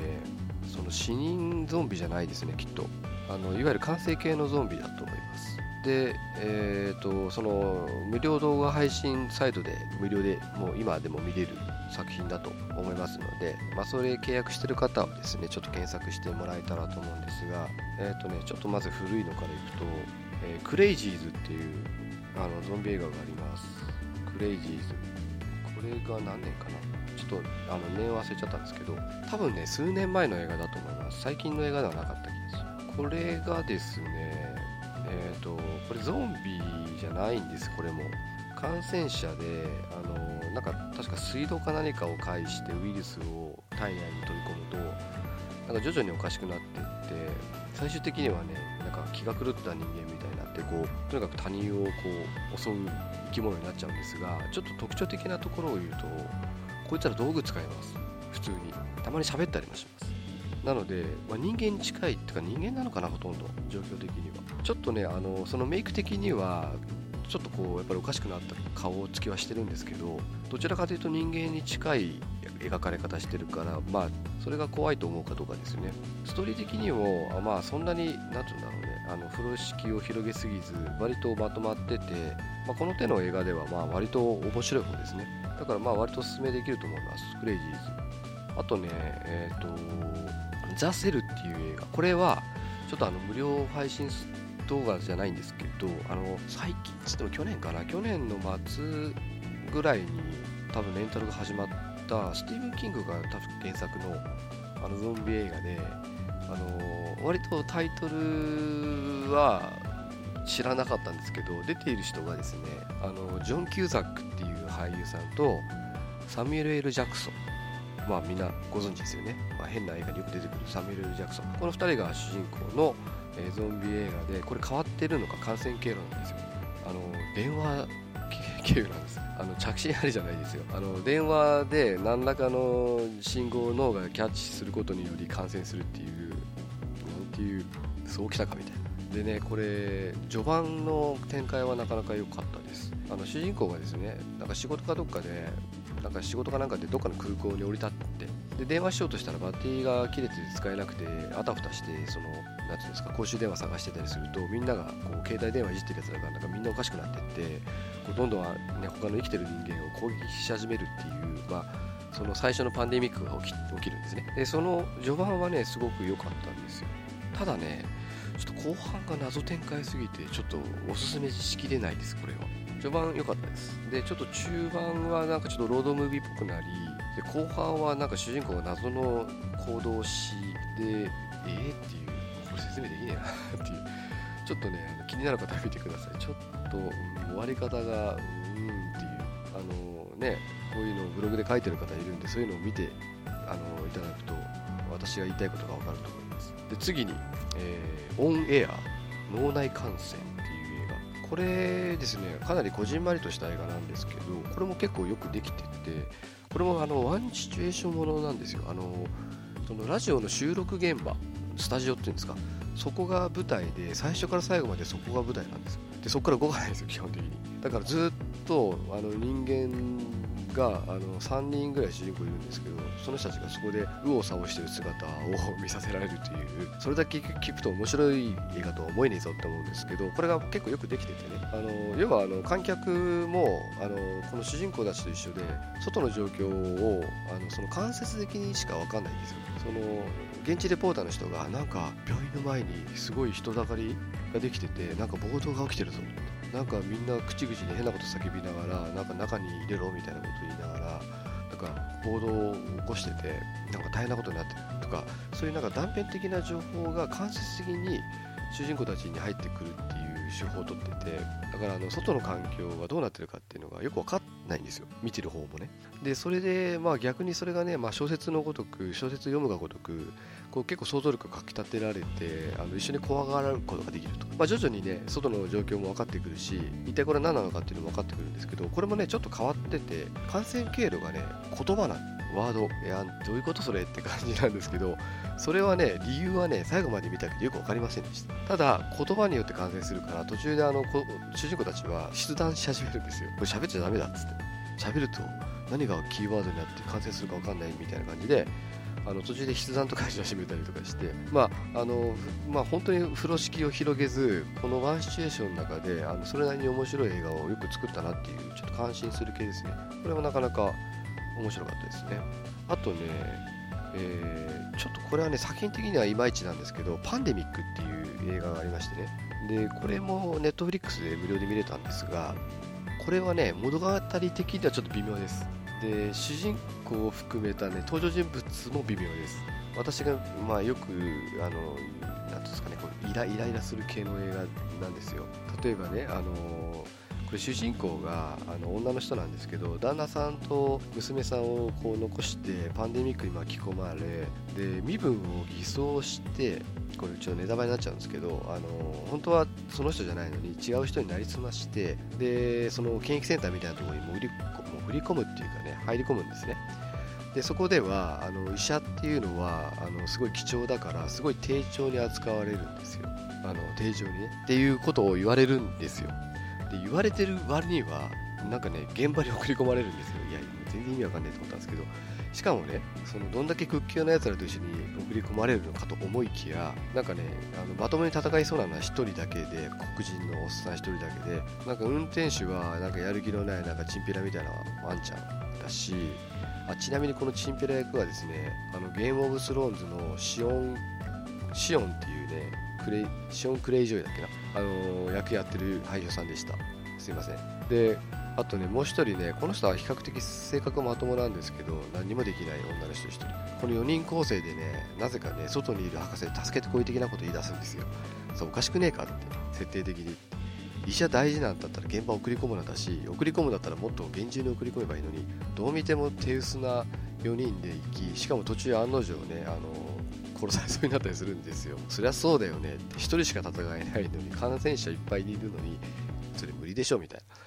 その死人ゾンビじゃないですねきっと。あのいわゆる完成形のゾンビだと思います。で、えーと、その無料動画配信サイトで無料でもう今でも見れる作品だと思いますので、まあ、それ契約してる方はですねちょっと検索してもらえたらと思うんですが、えーとね、ちょっとまず古いのからいくとえー、クレイジーズっていうあのゾンビ映画があります。クレイジーズ。これが何年かな？ちょっとあの年忘れちゃったんですけど多分ね数年前の映画だと思います。最近の映画ではなかった気がする。これがですねえっ、ー、とこれゾンビじゃないんです。これも。感染者であのなんか確か水道か何かを介してウイルスを体内に取り込むとなんか徐々におかしくなってっ最終的にはねなんか気が狂った人間みたいになってこうとにかく他人をこう襲う生き物になっちゃうんですがちょっと特徴的なところを言うとこいつら道具使います。普通に。たまに喋ったりもします。なので、まあ、人間に近いっていうか人間なのかなほとんど。状況的には。ちょっとねあのそのメイク的にはちょっとこうやっぱりおかしくなった顔つきはしてるんですけどどちらかというと人間に近い描かれ方してるからまあそれが怖いと思うかどうかですよね。ストーリー的にもまあそんなに何て言うんだろうね。あの風呂敷を広げすぎず割とまとまってて、まあ、この手の映画ではまあ割と面白い方ですね。だからまあ割とおすすめできると思います。クレイジーズあとねえっ、ー、とザ・セルっていう映画。これはちょっとあの無料配信動画じゃないんですけどあの最近つっても去年かな去年の末ぐらいに多分レンタルが始まったスティーブン・キングが多分原作のあのゾンビ映画であの割とタイトルは知らなかったんですけど出ている人がですねあのジョン・キューザックっていう俳優さんとサミュエル・エル・ジャクソン。まあみんなご存知ですよね、まあ、変な映画によく出てくるサミュエル・エル・ジャクソン。この2人が主人公の、えー、ゾンビ映画でこれ変わってるのか感染経路なんですよ。あの電話経由なんです。あの着信ありじゃないですよ。あの電話で何らかの信号を脳がキャッチすることにより感染するっていうなんていうそうきたかみたいな。でねこれ序盤の展開はなかなか良かったです。あの主人公がですねなんか仕事かどっかでなんか仕事かなんかでどっかの空港に降り立ってで電話しようとしたらバッテリーが切れて使えなくてあたふたしてその何ていうんですか公衆電話探してたりするとみんながこう携帯電話いじってるやつらがなんかみんなおかしくなってってこうどんどん、ね、他の生きてる人間を攻撃し始めるっていうまあその最初のパンデミックが起き起きるんですね。でその序盤はねすごく良かったんですよ。ただねちょっと後半が謎展開すぎてちょっとおすすめしきれないですこれは。序盤良かったです。でちょっと中盤はなんかちょっとロードムービーっぽくなりで後半はなんか主人公が謎の行動をしでえー、っていう。説明できねえなっていう。ちょっとね気になる方は見てください。ちょっと、うん、終わり方がうーんっていう。あのねこういうのをブログで書いてる方いるんでそういうのを見てあのいただくと私が言いたいことが分かると思います。で次に、えー、オンエア脳内感染っていう映画。これですねかなりこじんまりとした映画なんですけどこれも結構よくできててこれもあのワンシチュエーションものなんですよ。あのそのラジオの収録現場スタジオっていうんですか？そこが舞台で最初から最後までそこが舞台なんですでそこから動かないんですよ基本的に。だからずっとあの人間があの3人ぐらい主人公いるんですけどその人たちがそこで右往左往してる姿を見させられるというそれだけ聞くと面白い映画とは思えねえぞって思うんですけどこれが結構よくできててね。あの要はあの観客もあのこの主人公たちと一緒で外の状況をあのその間接的にしか分かんないんですよ。その現地レポーターの人がなんか病院の前にすごい人だかりができててなんか暴動が起きてるぞ。なんかみんな口々に変なこと叫びながらなんか中に入れろみたいなこと言いながらなんか暴動を起こしててなんか大変なことになってるとかそういうなんか断片的な情報が間接的に主人公たちに入ってくるっていう手法をとっててだからあの外の環境がどうなってるかっていうのがよく分かんないんですよ。見てる方もね。でそれでまあ逆にそれがね、まあ、小説のごとく小説読むがごとくこう結構想像力がかきたてられてあの一緒に怖がることができると、まあ、徐々にね外の状況も分かってくるし一体これ何なのかっていうのも分かってくるんですけどこれもねちょっと変わってて感染経路がね言葉なんワードいやどういうことそれって感じなんですけどそれはね理由はね最後まで見たけどよく分かりませんでした。ただ言葉によって感染するから途中であの主人公たちは筆談し始めるんですよ。これ喋っちゃダメだっつって。喋ると何がキーワードになって感染するか分かんないみたいな感じであの途中で筆談とかし始めたりとかして、まああのまあ、本当に風呂敷を広げずこのワンシチュエーションの中であのそれなりに面白い映画をよく作ったなっていうちょっと感心する系ですね。これはなかなか面白かったですね。あとね、えー、ちょっとこれはね作品的にはいまいちなんですけど「パンデミック」っていう映画がありましてね。でこれもネットフリックスで無料で見れたんですがこれはね物語的にはちょっと微妙です。で主人公を含めた、ね、登場人物も微妙です。私が、まあ、よくあのなんですかねこうイライライラする系の映画なんですよ。例えばねあのこれ主人公があの女の人なんですけど旦那さんと娘さんをこう残してパンデミックに巻き込まれで身分を偽装してこれちょっとネタバレになっちゃうんですけど、あの本当はその人じゃないのに違う人になりすましてでその検疫センターみたいなところに潜り振り込むっていうかね入り込むんですね。でそこではあの医者っていうのはあのすごい貴重だからすごい丁重に扱われるんですよ。あの丁重にね。っていうことを言われるんですよ。で言われてる割にはなんかね現場に送り込まれるんですよ。いや全然意味わかんないと思ったんですけどしかもねそのどんだけ屈強なやつらと一緒に送り込まれるのかと思いきやなんかねあのまともに戦いそうなのは1人だけで黒人のおっさん1人だけでなんか運転手はなんかやる気のないなんかチンピラみたいなあんちゃんだしあちなみにこのチンピラ役はですねあのゲームオブスローンズのシオンシオンっていうねクレイシオン・グレイジョイだっけな、あのー、役やってる俳優さんでした。すいません。であとねもう一人ねこの人は比較的性格まともなんですけど何もできない女の人1人。この4人構成でねなぜかね外にいる博士助けてこい的なこと言い出すんですよ。そうおかしくねえかって。設定的に。医者大事なんだったら現場送り込むのだし送り込むんだったらもっと厳重に送り込めばいいのにどう見ても手薄な4人で行きしかも途中案の定ねあの殺されそうになったりするんですよ。そりゃそうだよねって。1人しか戦えないのに感染者いっぱいいるのにそれ無理でしょみたいな。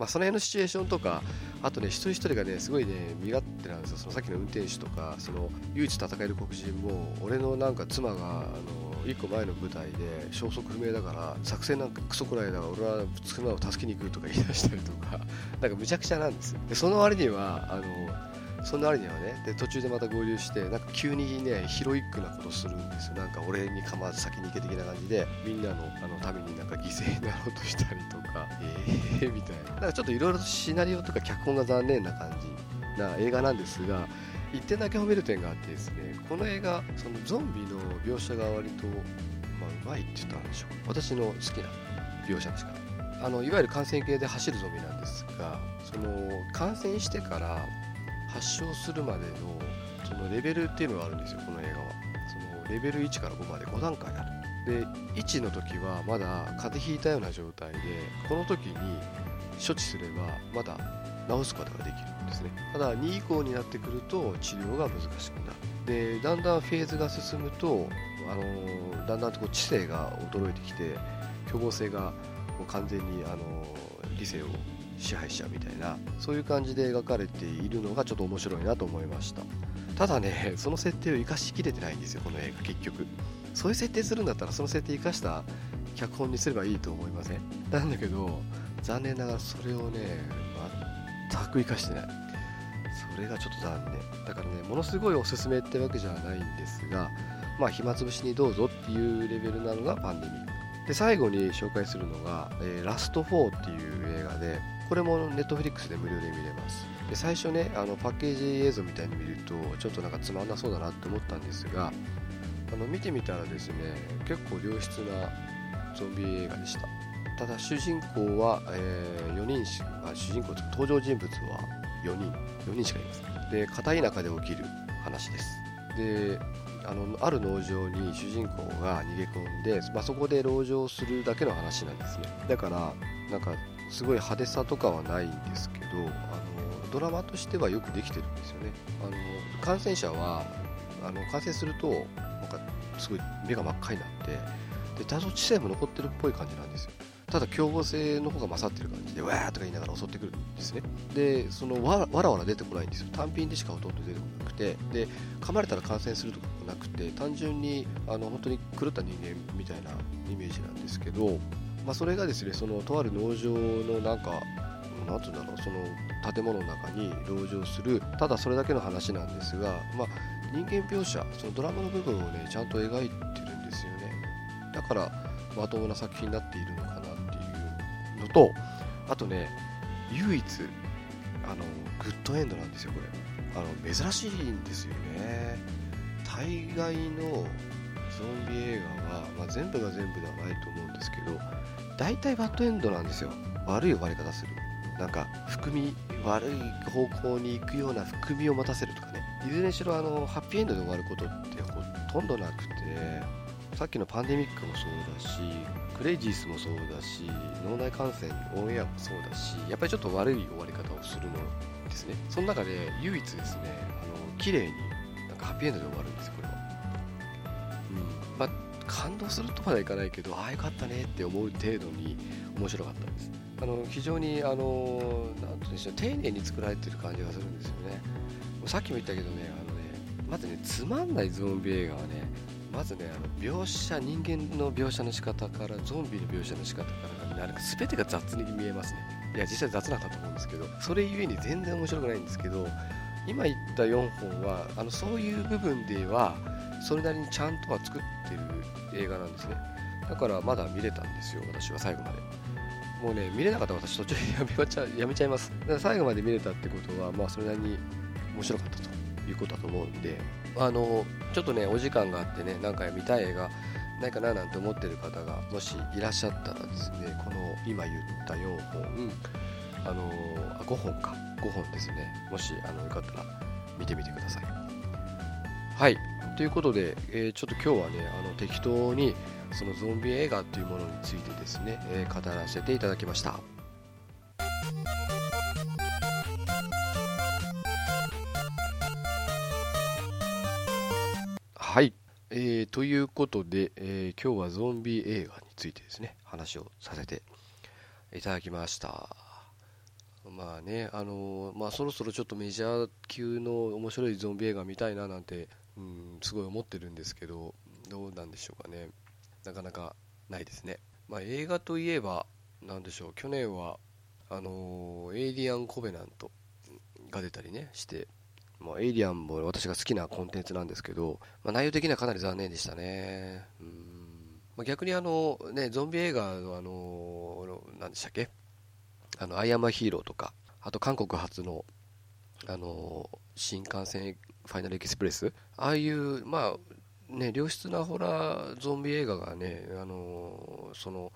まあ、その辺のシチュエーションとか、あとね、一人一人がね、すごいね、身勝手なんですよ、そのさっきの運転手とか、その唯一戦える黒人も、俺のなんか妻が、あの1個前の舞台で消息不明だから作戦なんかクソくらいだから俺は妻を助けに行くとか言い出したりとかなんかむちゃくちゃなんですよ。でその割にはあのそんな割にはね。で途中でまた合流してなんか急にねヒロイックなことするんですよ。なんか俺に構わず先に行け的な感じでみんなのあのためになんか犠牲になろうとしたりとか。ええー、みたいな。なんかちょっといろいろとシナリオとか脚本が残念な感じな映画なんですが一点だけ褒める点があってですねこの映画そのゾンビの描写が割と、まあ、うまいって言ったらでしょう私の好きな描写の仕方あのいわゆる感染系で走るゾンビなんですがその感染してから発症するまでのそのレベルっていうのがあるんですよこの映画は。そのレベル1から5まで5段階ある。で1の時はまだ風邪ひいたような状態でこの時に処置すればまだ治すことができるんですね。ただ2以降になってくると治療が難しくなる。でだんだんフェーズが進むと、あのー、だんだんとこう知性が衰えてきて凶暴性がもう完全に、あのー、理性を支配しちゃうみたいなそういう感じで描かれているのがちょっと面白いなと思いました。ただね その設定を生かしきれてないんですよこの映画結局。そういう設定するんだったらその設定生かした脚本にすればいいと思いません？なんだけど残念ながらそれをね全く生かしてない。それがちょっと残念。だからねものすごいおすすめってわけじゃないんですがまあ暇つぶしにどうぞっていうレベルなのがパンデミック。で最後に紹介するのが、えー、ラスト4っていう映画でこれもネットフリックスで無料で見れます。で最初ねあのパッケージ映像みたいに見るとちょっとなんかつまんなそうだなって思ったんですがあの見てみたらですね結構良質なゾンビ映画でした。ただ主人公は、えー、4人しあ主人公登場人物は4人。4人しかいませんで片田舎で起きる話です。であのある農場に主人公が逃げ込んで、まあ、そこで籠城するだけの話なんですね。だからなんかすごい派手さとかはないんですけどあのドラマとしてはよくできてるんですよね。あの感染者はあの感染するとなんかすごい目が真っ赤になってで多少知性も残ってるっぽい感じなんですよ。ただ凶暴性の方が勝ってる感じでわーとか言いながら襲ってくるんですね。でそのわわらわら出てこないんですよ。単品でしかほとんど出てこなくて。で噛まれたら感染するとかもなくて単純にあの本当に狂った人間みたいなイメージなんですけどまあ、それがですねそのとある農場のなんかなんてうんだろうその建物の中に籠城するただそれだけの話なんですが、まあ、人間描写そのドラマの部分をねちゃんと描いてるんですよね。だからまともな作品になっているのかなっていうのとあとね唯一あのグッドエンドなんですよこれ。あの珍しいんですよね。大概のゾンビ映画は、まあ、全部が全部ではないと思うんですけど大体バッドエンドなんですよ。悪い終わり方する。なんか含み悪い方向に行くような含みを持たせるとかね。いずれにしろあのハッピーエンドで終わることってほとんどなくてさっきのパンデミックもそうだしクレイジースもそうだし脳内感染オンエアもそうだしやっぱりちょっと悪い終わり方をするのですね。その中で唯一ですねあの綺麗になんかハッピーエンドで終わるんですよこれは、うん。まあ、感動するとまではいかないけどああよかったねって思う程度に面白かったです。あの非常にあのなんてうんでしょう丁寧に作られてる感じがするんですよね。さっきも言ったけどねあのねまずねつまんないゾンビ映画はねまずねあの描写人間の描写の仕方からゾンビの描写の仕方からなんか全てが雑に見えますね。いや実際雑なんだと思うんですけどそれゆえに全然面白くないんですけど今言った4本はあのそういう部分ではそれなりにちゃんとは作ってる映画なんですね。だからまだ見れたんですよ私は最後まで。もうね見れなかったら私途中でやめちゃやめちゃいます。だから最後まで見れたってことはまあそれなりに面白かったということだと思うんで。あのちょっとねお時間があってね何か見たい映画ないかななんて思ってる方がもしいらっしゃったらですねこの今言った4本あのあ5本か。5本ですね。もしあのよかったら見てみてください。はい。ということで、えー、ちょっと今日はねあの適当にそのゾンビ映画というものについてですね、えー、語らせていただきました。はい、えー、ということで、えー、今日はゾンビ映画についてですね話をさせていただきました。まあねあのー、まあそろそろちょっとメジャー級の面白いゾンビ映画見たいななんて、うん、すごい思ってるんですけどどうなんでしょうかねなかなかないですね。まあ、映画といえば、なんでしょう、去年は、あのー、エイリアン・コベナントが出たりね、して、まあ、エイリアンも私が好きなコンテンツなんですけど、まあ、内容的にはかなり残念でしたね。うんま、逆にあの、ね、ゾンビ映画の、あのー、何でしたっけ？あの、アイアムヒーローとか、あと韓国発の、あのー、新幹線ファイナルエキスプレス、ああいう、まあ、ね、良質なホラーゾンビ映画がね、あの、その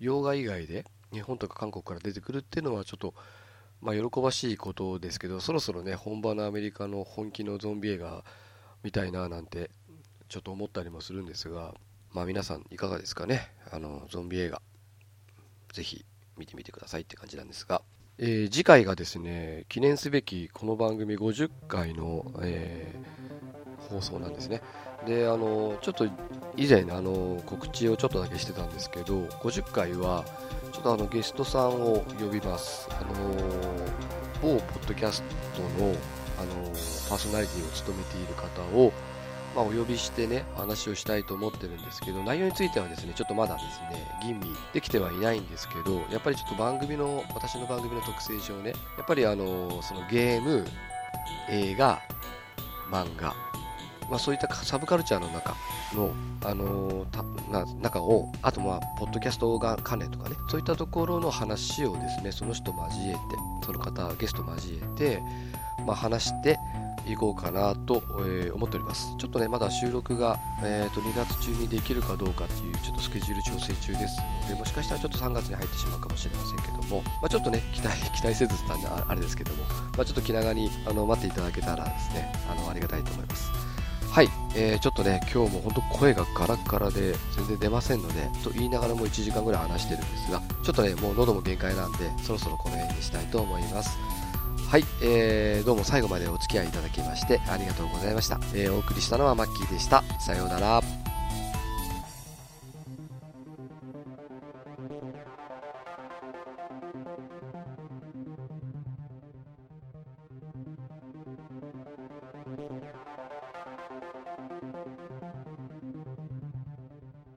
洋画以外で日本とか韓国から出てくるっていうのはちょっと、まあ、喜ばしいことですけどそろそろね本場のアメリカの本気のゾンビ映画みたいななんてちょっと思ったりもするんですが、まあ、皆さんいかがですかねあのゾンビ映画。ぜひ見てみてくださいって感じなんですが、えー、次回がですね記念すべきこの番組50回の、えー、放送なんですね。であのちょっと以前あの告知をちょっとだけしてたんですけど50回はちょっとあのゲストさんを呼びます。あの某ポッドキャストのあのパーソナリティを務めている方を、まあ、お呼びしてね話をしたいと思ってるんですけど内容についてはですねちょっとまだですね吟味できてはいないんですけどやっぱりちょっと番組の私の番組の特性上ねやっぱりあのそのゲーム映画漫画まあ、そういったサブカルチャーの中の、あのー、中をあとまあポッドキャストが関連とかねそういったところの話をですねその人交えてその方ゲスト交えて、まあ、話していこうかなと、えー、思っております。ちょっとねまだ収録が、えー、と2月中にできるかどうかっていうちょっとスケジュール調整中ですのでもしかしたらちょっと3月に入ってしまうかもしれませんけども、まあ、ちょっとね期待 期待せずたんであれですけども、まあ、ちょっと気長にあの待っていただけたらですねあのありがたいと思います。はい、えー、ちょっとね、今日も本当声がガラガラで全然出ませんので、と言いながらも1時間ぐらい話してるんですが、ちょっとね、もう喉も限界なんで、そろそろこの辺にしたいと思います。はい、えー、どうも最後までお付き合いいただきましてありがとうございました。えー、お送りしたのはマッキーでした。さようなら。